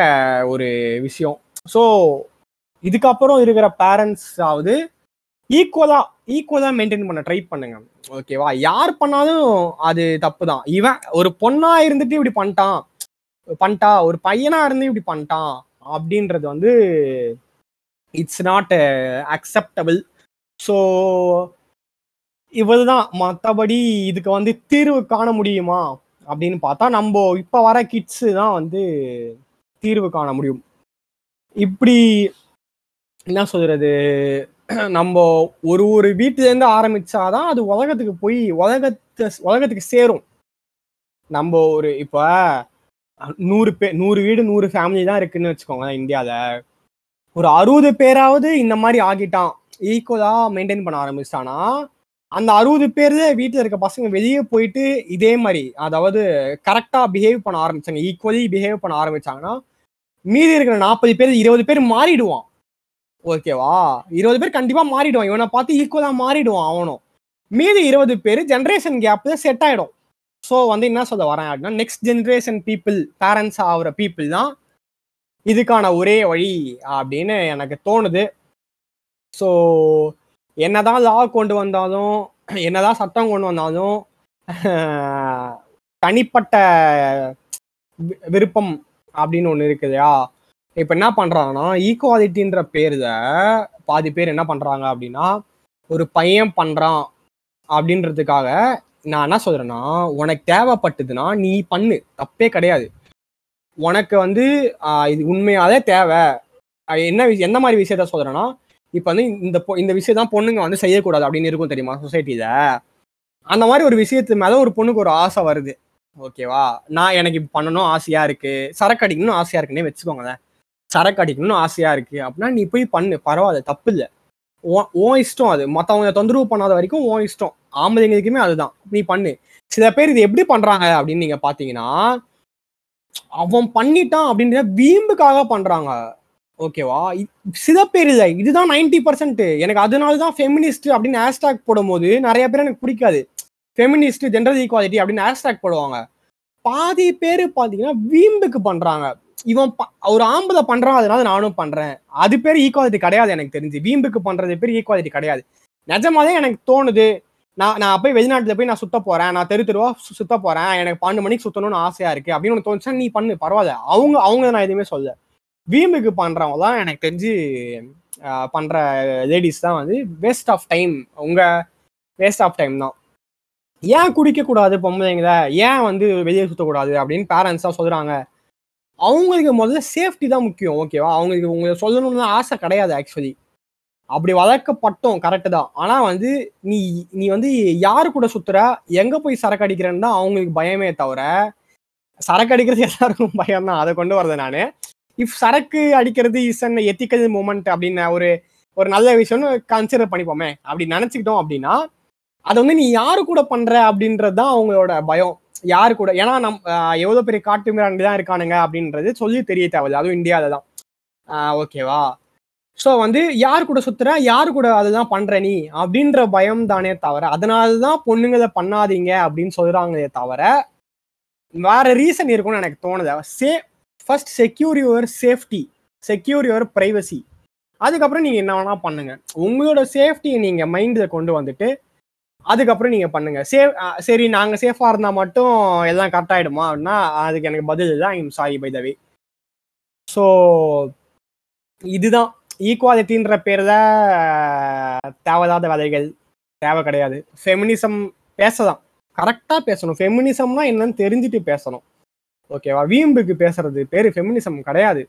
ஒரு விஷயம். ஸோ இதுக்கப்புறம் இருக்கிற பேரண்ட்ஸ் ஈக்குவலாக ஈக்குவலா ஈக்குவலா மெயின்டைன் பண்ண ட்ரை பண்ணுங்க. ஓகேவா யார் பண்ணாலும் அது தப்பு தான் இவன் ஒரு பொண்ணா இருந்துட்டு இப்படி பண்ணிட்டான். பண்ணிட்டா ஒரு பையனா இருந்து இப்படி பண்ணிட்டான் அப்படின்றது வந்து இட்ஸ் நாட் அக்செப்டபிள் ஸோ இவ்வளவுதான் மற்றபடி இதுக்கு வந்து தீர்வு காண முடியுமா அப்படின்னு பார்த்தா நம்ம இப்போ வர கிட்ஸு தான் வந்து தீர்வு காண முடியும். இப்படி என்ன சொல்றது? நம்ம ஒரு ஒரு வீட்டுலேருந்து ஆரம்பிச்சாதான் அது உலகத்துக்கு போய் உலகத்தை உலகத்துக்கு சேரும். நம்ம ஒரு இப்போ நூறு பேர் நூறு வீடு நூறு ஃபேமிலி தான் இருக்குன்னு வச்சுக்கோங்களேன் இந்தியாவில் ஒரு அறுபது பேராவது இந்த மாதிரி ஆகிட்டான். ஈக்குவலாக மெயின்டைன் பண்ண ஆரம்பிச்சிட்டானா அந்த அறுபது பேர் வீட்டில் இருக்க பசங்க வெளியே போயிட்டு இதே மாதிரி அதாவது கரெக்டாக பிஹேவ் பண்ண ஆரம்பிச்சாங்க. ஈக்குவலி பிஹேவ் பண்ண ஆரம்பிச்சாங்கன்னா மீதி இருக்கிற நாற்பது பேர் இருபது பேர் மாறிடுவான். ஓகேவா இருபது பேர் கண்டிப்பா மாறிடுவான். இவனை பார்த்து ஈக்குவலா மாறிடுவான் அவனும். மீதி இருபது பேர் ஜென்ரேஷன் கேப்ல செட் ஆயிடும். ஸோ வந்து என்ன சொல்ல வரேன் அப்படின்னா நெக்ஸ்ட் ஜென்ரேஷன் பீப்புள் பேரண்ட்ஸ் ஆகிற பீப்புள் தான் இதுக்கான ஒரே வழி அப்படின்னு எனக்கு தோணுது. ஸோ என்னதான் லா கொண்டு வந்தாலும் என்னதான் சட்டம் கொண்டு வந்தாலும் [LAUGHS] தனிப்பட்ட விருப்பம் அப்படின்னு ஒன்று இருக்குதுயா? இப்போ என்ன பண்றாங்கன்னா ஈக்குவாலிட்டின்ற பேரில் பாதி பேர் என்ன பண்றாங்க அப்படின்னா ஒரு பையன் பண்ணுறான் அப்படின்றதுக்காக நான் என்ன சொல்கிறேன்னா உனக்கு தேவைப்பட்டதுன்னா நீ பண்ணு. தப்பே கிடையாது. உனக்கு வந்து இது உண்மையாலே தேவை. என்ன எந்த மாதிரி விஷயத்த சொல்கிறேன்னா இப்போ வந்து இந்த இந்த விஷயம் தான் பொண்ணுங்க வந்து செய்யக்கூடாது அப்படின்னு இருக்கும் தெரியுமா சொசைட்டியில் அந்த மாதிரி ஒரு விஷயத்து மேலே ஒரு பொண்ணுக்கு ஒரு ஆசை வருது. ஓகேவா? நான் எனக்கு இப்போ பண்ணணும் ஆசையா இருக்கு. சரக்கு அடிக்கணும்னு ஆசையா இருக்குன்னே வச்சுக்கோங்களேன். சரக்கு அடிக்கணும்னு ஆசையா இருக்கு அப்படின்னா நீ போய் பண்ணு. பரவாயில்ல தப்பு இல்லை. ஓ இஷ்டம் அது. மற்றவங்க தொந்தரவு பண்ணாத வரைக்கும் ஓ இஷ்டம். ஆம்பளைங்களுக்குமே அதுதான். நீ பண்ணு. சில பேர் இது எப்படி பண்றாங்க அப்படின்னு நீங்க பாத்தீங்கன்னா அவன் பண்ணிட்டான் அப்படின்ற வீம்புக்காக பண்றாங்க. ஓகேவா? சில பேர் இல்லை. இதுதான் நைன்டி பர்சன்ட் எனக்கு அதனால தான் ஃபெமினிஸ்ட் அப்படின்னு ஹேஷ்டாக் போடும்போது நிறைய பேர் எனக்கு பிடிக்காது. ஃபெமினிஸ்ட் ஜென்ரல் ஈக்குவாலிட்டி அப்படின்னு ஹேஷ்டாக் போடுவாங்க. பாதி பேர் பார்த்தீங்கன்னா வீம்புக்கு பண்றாங்க. இவன் ஒரு ஆம்பளை பண்றான் அதனால நானும் பண்றேன். அது பேர் ஈக்குவாலிட்டி கிடையாது எனக்கு தெரிஞ்சு. வீம்புக்கு பண்றது பேர் ஈக்குவாலிட்டி கிடையாது. நிஜமாவே எனக்கு தோணுது. நான் நான் போய் வெளிநாட்டில் போய் நான் சுத்த போறேன். நான் தெரு தெருவா சுத்த போறேன். எனக்கு பன்னெண்டு மணிக்கு சுத்தணும்னு ஆசையா இருக்கு. அப்படின்னு ஒன்று தோணுச்சா நீ பண்ணு. பரவாயில்ல. அவங்க அவங்க நான் எதுவுமே சொல்ல வீம்புக்கு பண்றவங்க தான் எனக்கு தெரிஞ்சு பண்ற லேடிஸ் தான் வந்து வேஸ்ட் ஆஃப் டைம் உங்க வேஸ்ட் ஆஃப் டைம் தான். ஏன் குடிக்க கூடாது பொம்பளைங்கள? ஏன் வந்து வெளியே சுத்தக்கூடாது அப்படின்னு பேரண்ட்ஸ் தான் சொல்றாங்க. அவங்களுக்கு முதல்ல சேஃப்டி தான் முக்கியம் ஓகேவா அவங்களுக்கு உங்களுக்கு சொல்லணும்னு ஆசை கிடையாது ஆக்சுவலி அப்படி வளர்க்கப்பட்டோம் கரெக்டு தான். ஆனால் வந்து நீ நீ வந்து யார் கூட சுத்துற? எங்கே போய் சரக்கு அடிக்கிறேன்னு தான் அவங்களுக்கு பயமே தவிர சரக்கு அடிக்கிறது எல்லாருக்கும் பயம் தான். அதை கொண்டு வரது நான். இஃப் சரக்கு அடிக்கிறது இஸ் அன் எத்திக்கல் மூமெண்ட் அப்படின்னு ஒரு ஒரு நல்ல விஷயம்னு கன்சிடர் பண்ணிப்போமே. அப்படி நினச்சிக்கிட்டோம் அப்படின்னா அதை வந்து நீ யாரு கூட பண்ற அப்படின்றது தான் அவங்களோட பயம். யாரு கூட? ஏன்னா நம் எவ்வளோ பெரிய காட்டு மிராண்டி தான் இருக்கானுங்க அப்படின்றது சொல்லி தெரிய தேவையில்ல. அதுவும் இந்தியாவில தான். ஓகேவா ஸோ வந்து யார் கூட சுத்துற? யார் கூட அதுதான் பண்ற நீ? அப்படின்ற பயம் தானே தவிர அதனால தான் பொண்ணுங்களை பண்ணாதீங்க அப்படின்னு சொல்றாங்களே தவிர வேற ரீசன் இருக்கும்னு எனக்கு தோணுது. Say first secure your safety secure your privacy அதுக்கப்புறம் நீங்கள் என்ன வேணால் பண்ணுங்க. உங்களோட சேஃப்டியை நீங்கள் மைண்டில் கொண்டு வந்துட்டு அதுக்கப்புறம் நீங்க பண்ணுங்க. சேஃப் சரி நாங்க சேஃபா இருந்தா மட்டும் எல்லாம் கரெக்ட் ஆயிடுமா அப்படின்னா அதுக்கு எனக்கு பதில் இல்லை. ஐம் சாரி பை தவி ஸோ இதுதான். ஈக்குவாலிட்டின்ற பேர்ல தேவையில்லாத வேலைகள் தேவை கிடையாது. ஃபெமினிசம் பேசலாம். கரெக்டா பேசணும். ஃபெமினிசம்னா என்னன்னு தெரிஞ்சுட்டு பேசணும். ஓகேவா வீம்புக்கு பேசுறது பேரு ஃபெமினிசம் கிடையாது.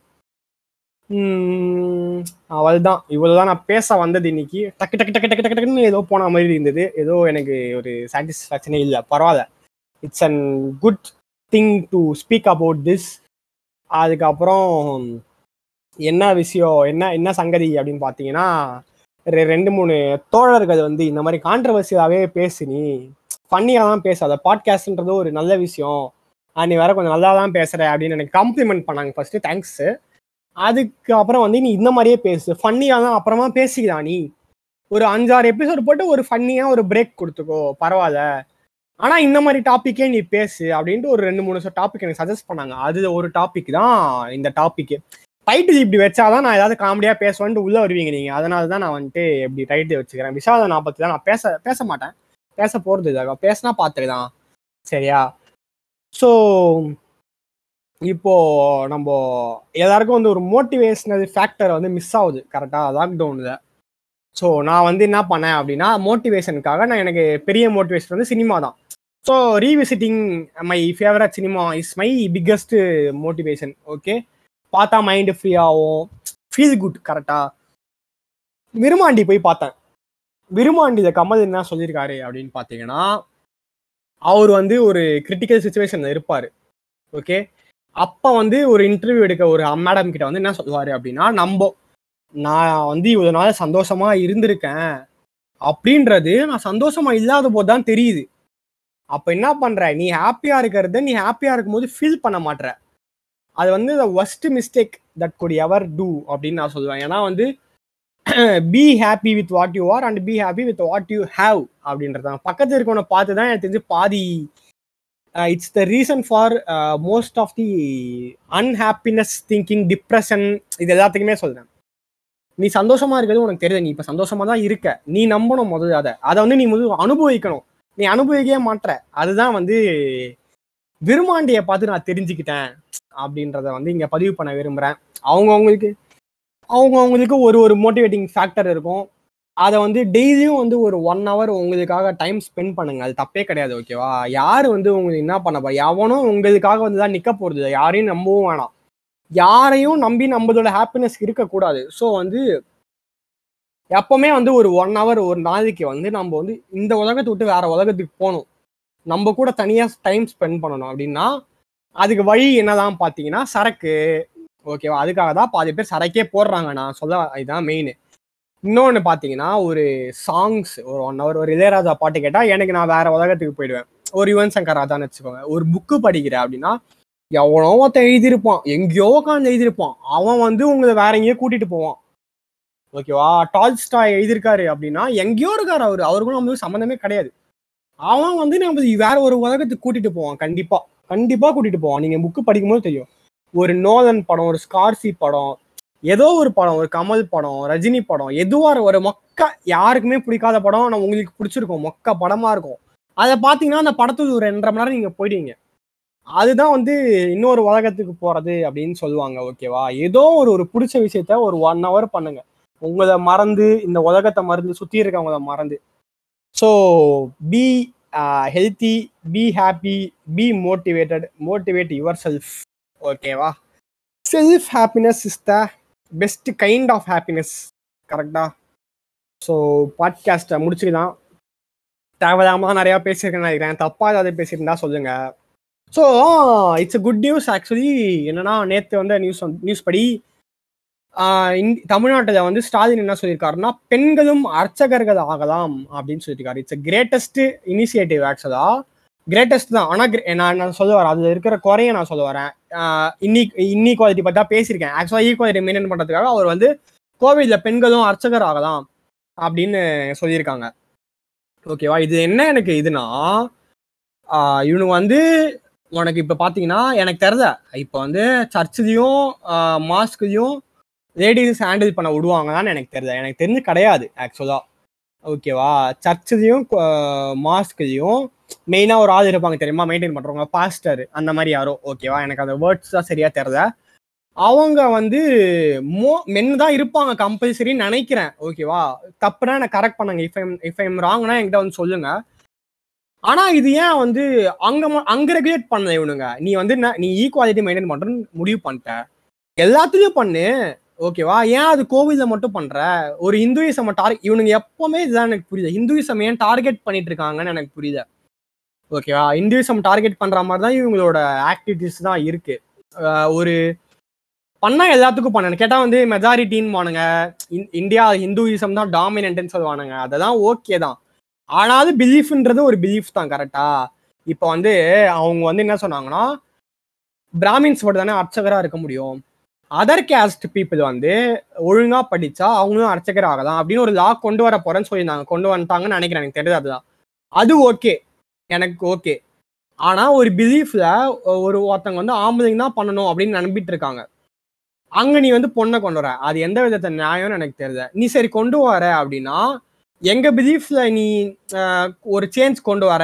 அவள்தான். இவ்வளவுதான் நான் பேச வந்தது இன்னைக்கு. டக்கு டக்கு டக்கு டக்கு டக்குன்னு ஏதோ போன மாதிரி இருந்தது. ஏதோ எனக்கு ஒரு சாட்டிஸ்ஃபேக்ஷனே இல்லை. பரவாயில்ல. It's an good thing to speak about this அதுக்கப்புறம் என்ன விஷயம் என்ன என்ன சங்கதி அப்படின்னு பார்த்தீங்கன்னா ரெண்டு மூணு தோழர்கள் வந்து இந்த மாதிரி கான்ட்ரவர்சியாகவே பேசு நீ ஃபன்னியாக தான் பேசாத. பாட்காஸ்ட்ன்றது ஒரு நல்ல விஷயம். நீ வேற கொஞ்சம் நல்லா தான் பேசுகிற அப்படின்னு எனக்கு காம்ப்ளிமெண்ட் பண்ணாங்க ஃபர்ஸ்ட் தேங்க்ஸு அதுக்கு அப்புறம் வந்து நீ இந்த மாதிரியே பேசு. ஃபன்னியாக தான் அப்புறமா பேசிக்கலாம் நீ. ஒரு அஞ்சாறு எபிசோடு போட்டு ஒரு ஃபன்னியாக ஒரு பிரேக் கொடுத்துக்கோ பரவாயில்ல. ஆனால் இந்த மாதிரி டாப்பிக்கே நீ பேசு அப்படின்ட்டு ஒரு ரெண்டு மூணு டாபிக் எனக்கு சஜஸ்ட் பண்ணாங்க. அது ஒரு டாபிக் தான் இந்த டாப்பிக்கு டைட்டில் இப்படி வச்சாதான் நான் ஏதாவது காமெடியாக பேசுவேன்ட்டு உள்ளே வருவீங்க நீங்கள் அதனால தான் நான் வந்துட்டு இப்படி டைட்டில் வச்சுக்கிறேன். விசாத நான் பற்றி தான் நான் பேச பேச மாட்டேன். பேச போகிறது இதாக பேசினா பார்த்துக்கலாம் சரியா? ஸோ இப்போ நம்ம எல்லாருக்கும் வந்து ஒரு மோட்டிவேஷனல் ஃபேக்டர் வந்து மிஸ் ஆகுது. கரெக்டாக லாக்டவுனில் ஸோ நான் வந்து என்ன பண்ணேன் அப்படின்னா மோட்டிவேஷனுக்காக நான் எனக்கு பெரிய மோட்டிவேஷன் வந்து சினிமா தான். So revisiting my favourite cinema is my biggest motivation okay பார்த்தா மைண்டு ஃப்ரீ ஆகும். ஃபீல் குட் கரெக்டாக விருமாண்டி போய் பார்த்தேன். விருமாண்டியில் கமல் என்ன சொல்லியிருக்காரு அப்படின்னு பார்த்தீங்கன்னா அவர் வந்து ஒரு கிரிட்டிக்கல் சுச்சுவேஷனில் இருப்பார். ஓகே அப்போ வந்து ஒரு இன்டர்வியூ எடுக்க ஒரு மேடம் கிட்ட வந்து என்ன சொல்லுவார் அப்படின்னா நம்ம நான் வந்து இவ்வளவு நாள் சந்தோஷமா இருந்திருக்கேன். அப்படின்றது நான் சந்தோஷமா இல்லாத போது தான் தெரியுது. அப்போ என்ன பண்ற? நீ ஹாப்பியா இருக்கிறத நீ ஹாப்பியா இருக்கும்போது ஃபீல் பண்ண மாட்ற. அது வந்து the worst mistake that could ever do அப்படின்னு நான் சொல்லுவேன். ஏன்னா வந்து be happy with what you are and be happy with what you have அப்படின்றத பக்கத்தில் இருக்கவனை பார்த்து தான் எனக்கு தெரிஞ்சு பாதி it's the reason for most of the unhappiness thinking depression இது எல்லாத்துக்குமே சொல்கிறேன் நீ சந்தோஷமா இருக்கிறது உனக்கு தெரியுது. நீ இப்போ சந்தோஷமா தான் இருக்க. நீ நம்பணும் முதல்ல அதை. அதை வந்து நீ முதல் அனுபவிக்கணும். நீ அனுபவிக்கவே மாட்ற. அதுதான் வந்து விருமாண்டியை பார்த்து நான் தெரிஞ்சுக்கிட்டேன் அப்படின்றத வந்து இங்கே பதிவு பண்ண விரும்புகிறேன் அவங்கவுங்களுக்கு அவங்கவுங்களுக்கு ஒரு ஒரு மோட்டிவேட்டிங் ஃபேக்டர் இருக்கும். அதை வந்து டெய்லியும் வந்து ஒரு ஒன் ஹவர் உங்களுக்காக டைம் ஸ்பெண்ட் பண்ணுங்க. அது தப்பே கிடையாது ஓகேவா யார் வந்து உங்களுக்கு என்ன பண்ண போறா? எவனும் உங்களுக்காக வந்து தான் நிற்க போறது இல்லை. யாரையும் நம்பவும் வேணாம். யாரையும் நம்பி நம்மளோட ஹாப்பினஸ் இருக்கக்கூடாது. ஸோ வந்து எப்பவுமே வந்து ஒரு ஒன் ஹவர் ஒரு நாளைக்கு வந்து நம்ம வந்து இந்த உலகத்தை விட்டு வேற உலகத்துக்கு போகணும். நம்ம கூட தனியாக டைம் ஸ்பெண்ட் பண்ணணும். அப்படின்னா அதுக்கு வழி என்னதான் பார்த்தீங்கன்னா சரக்கு. ஓகேவா அதுக்காக தான் பாதி பேர் சரக்கே போடுறாங்க. நான் சொல்ல இதுதான் மெயின் இன்னொன்று பார்த்தீங்கன்னா ஒரு சாங்ஸ் ஒரு ஒன் ஹவர் ஒரு இளையராஜா பாட்டு கேட்டால் எனக்கு நான் வேற உலகத்துக்கு போயிடுவேன். ஒரு யுவன் சங்கர் ராஜான்னு வச்சுக்கோங்க. ஒரு புக்கு படிக்கிறேன் அப்படின்னா எவனோ ஒருத்தன் எழுதியிருப்பான். எங்கேயோ உட்காந்து எழுதியிருப்பான். அவன் வந்து உங்களை வேற எங்கேயோ கூட்டிட்டு போவான். ஓகேவா டால்ஸ்டாய் எழுதியிருக்காரு அப்படின்னா எங்கேயோ இருக்காரு அவரு. அவருக்கும் நம்மளுக்கு சம்மந்தமே கிடையாது. அவன் வந்து நம்ம வேற ஒரு உலகத்துக்கு கூட்டிட்டு போவான். கண்டிப்பா. கண்டிப்பா கூட்டிட்டு போவான். நீங்க புக்கு படிக்கும்போது தெரியும். ஒரு நோலன் படம் ஒரு ஸ்கார்சி படம் ஏதோ ஒரு படம் ஒரு கமல் படம் ரஜினி படம் எதுவாக ஒரு மொக்க யாருக்குமே பிடிக்காத படம் நம்ம உங்களுக்கு பிடிச்சிருக்கும். மொக்க படமா இருக்கும். அதை பார்த்தீங்கன்னா அந்த படத்துக்கு ஒரு ரெண்டரை மணி நேரம் நீங்கள் போயிடுவீங்க. அதுதான் வந்து இன்னொரு உலகத்துக்கு போறது அப்படின்னு சொல்லுவாங்க ஓகேவா? ஏதோ ஒரு ஒரு பிடிச்ச விஷயத்த ஒரு ஒன் ஹவர் பண்ணுங்க. உங்களை மறந்து இந்த உலகத்தை மறந்து சுத்தி இருக்கவங்கள மறந்து. So be healthy be happy be motivated motivate your self ஓகேவா? Self happiness is the best kind of happiness கரெக்டாக ஸோ பாட்காஸ்ட்டை முடிச்சுக்கலாம். தேவையில்லாமல் தான் நிறையா பேசியிருக்கேன் நினைக்கிறேன். தப்பாக ஏதாவது பேசியிருந்தா சொல்லுங்க. So it's a good news actually என்னன்னா நேற்று வந்து நியூஸ் நியூஸ் படி தமிழ்நாட்டில் வந்து ஸ்டாலின் என்ன சொல்லியிருக்காருன்னா பெண்களும் அர்ச்சகர்கள் ஆகலாம் அப்படின்னு சொல்லியிருக்காரு. இட்ஸ் கிரேட்டஸ்ட் இனிஷியேட்டிவ் ஆக்சுவலாக கிரேட்டஸ்ட் தான். ஆனால் நான் நான் சொல்ல வரேன். அதில் இருக்கிற குறைய நான் சொல்ல வரேன். இன்னி இன்இக்வாலிட்டி பற்றி தான் பேசியிருக்கேன். ஆக்சுவலாக ஈக்குவாலிட்டி மெயின்டைன் பண்ணுறதுக்காக அவர் வந்து கோவிலில் பெண்களும் அர்ச்சகர் ஆகலாம் அப்படின்னு சொல்லியிருக்காங்க. ஓகேவா இது என்ன எனக்கு இதுனா இவனுக்கு வந்து உனக்கு இப்போ பார்த்தீங்கன்னா எனக்கு தெரில இப்போ வந்து சர்ச்சுலேயும் மாஸ்க்லேயும் லேடிஸ் ஹேண்டில் பண்ண விடுவாங்கன்னு எனக்கு தெரியல எனக்கு தெரிஞ்சு கிடையாது ஆக்சுவலாக ஓகேவா சர்ச்சுலேயும் மாஸ்க்லேயும் மெயினாக ஒரு ஆள் இருப்பாங்க தெரியுமா? மெயின்டைன் பண்ணுறவங்க பாஸ்டர் அந்த மாதிரி யாரோ. ஓகேவா எனக்கு அந்த வேர்ட்ஸ் தான் சரியாக தெரில அவங்க வந்து மோ மென்னு தான் இருப்பாங்க கம்பல்சரின்னு நினைக்கிறேன். ஓகேவா தப்புனா எனக்கு கரெக்ட் பண்ணுங்க. இஃப் ஐம் இஃப் ஐம் ராங்னா என்கிட்ட வந்து சொல்லுங்க. ஆனா இது ஏன் வந்து அங்க அங்க ரெகுலேட் பண்ணல இவனுங்க? நீ வந்து நீ ஈக்குவாலிட்டி மெயின்டைன் பண்றன்னு முடிவு பண்ணிட்ட. எல்லாத்துலயும் பண்ணு. ஓகேவா ஏன் அது கோவில மட்டும் பண்ற? ஒரு ஹிந்துயிசம் டார்கெட் இவனுங்க எப்பவுமே இதுதான் எனக்கு புரியுது. ஹிந்துயிசம் ஏன் டார்கெட் பண்ணிட்டு இருக்காங்கன்னு எனக்கு புரியுது. ஓகேவா இந்துவிசம் டார்கெட் பண்ற மாதிரி தான் இவங்களோட ஆக்டிவிட்டிஸ் தான் இருக்கு. ஒரு பண்ணா எல்லாத்துக்கும் பண்ணணும் கேட்டால் வந்து மெஜாரிட்டின்னு வானுங்க. இந்தியா ஹிந்துயிசம் தான் டாமினன்ட்னு சொல்லுவானுங்க. அதெல்லாம் ஓகே தான். ஆனாலும் பிலீஃப்ன்றது ஒரு பிலீஃப் தான் கரெக்டா இப்போ வந்து அவங்க வந்து என்ன சொன்னாங்கன்னா பிராமின்ஸ் மட்டும் தானே அர்ச்சகராக இருக்க முடியும். அதர் கேஸ்ட் பீப்புள் வந்து ஒழுங்காக படித்தா அவங்களும் அர்ச்சகர் ஆகலாம் அப்படின்னு ஒரு லா கொண்டு வர போகிறேன்னு சொல்லியிருந்தாங்க. கொண்டு வந்துட்டாங்கன்னு நினைக்கிறேன். எனக்கு தெரியாது அதுதான். அது ஓகே எனக்கு ஓகே ஆனால் ஒரு பிலீஃப்ல ஒரு ஒருத்தவங்க வந்து ஆம்பளைங்க தான் பண்ணணும் அப்படின்னு நம்பிட்டு இருக்காங்க. அங்க நீ வந்து பொண்ணை கொண்டு வர. அது எந்த விதத்தை நியாயம்னு எனக்கு தெரியல. நீ சரி கொண்டு வர அப்படின்னா எங்க பிலீஃப்ல நீ ஒரு சேஞ்ச் கொண்டு வர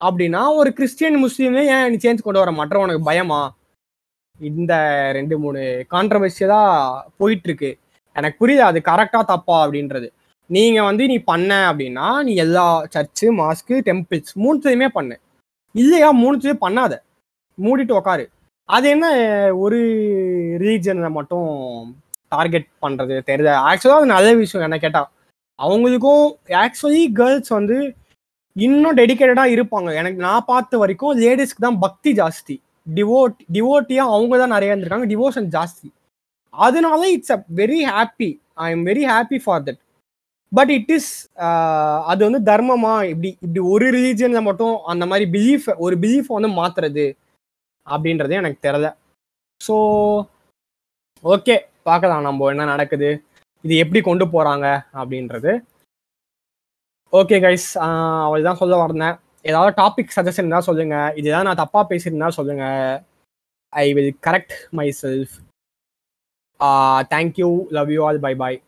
அப்படின்னா ஒரு கிறிஸ்டியன் முஸ்லீமே ஏன் நீ சேஞ்ச் கொண்டு வர மாட்டேற? உனக்கு பயமா? இந்த ரெண்டு மூணு கான்ட்ரவர்சியலா போயிட்டு இருக்கு. எனக்கு புரியுது அது கரெக்டா தப்பா அப்படின்றது. நீங்க வந்து நீ பண்ண அப்படின்னா நீ எல்லா சர்ச்சு மாஸ்க்கு டெம்பிள்ஸ் மூணுத்தையுமே பண்ணு. இல்லையா? மூணுத்தையும் பண்ணாத. மூடிட்டு உக்காரு. அது என்ன ஒரு ரிலீஜனை மட்டும் டார்கெட் பண்றது தெரியுது ஆக்சுவலாக அது நல்ல விஷயம் என்ன கேட்டா அவங்களுக்கும் ஆக்சுவலி கேர்ள்ஸ் வந்து இன்னும் டெடிக்கேட்டடாக இருப்பாங்க. எனக்கு நான் பார்த்த வரைக்கும் லேடிஸ்க்கு தான் பக்தி ஜாஸ்தி. டிவோட் டிவோட்டியாக அவங்க தான் நிறைய இருந்திருக்காங்க. டிவோஷன் ஜாஸ்தி. அதனால it's a very happy I am very happy for that but it is அது வந்து தர்மமா இப்படி இப்படி ஒரு ரிலீஜியன்ல மட்டும் அந்த மாதிரி பிலீஃப் ஒரு பிலீஃப் வந்து மாத்துறது அப்படின்றது எனக்கு தெரியல. ஸோ ஓகே பார்க்கலாம் நம்ம என்ன நடக்குது இது எப்படி கொண்டு போறாங்க அப்படின்றது. ஓகே கைஸ் அவள் தான் சொல்ல வரேன் ஏதாவது டாபிக் சஜஷன் இருந்தால் சொல்லுங்க. இதுதான் நான் தப்பா பேசியிருந்தா சொல்லுங்க. I will correct my self thank you love you all bye bye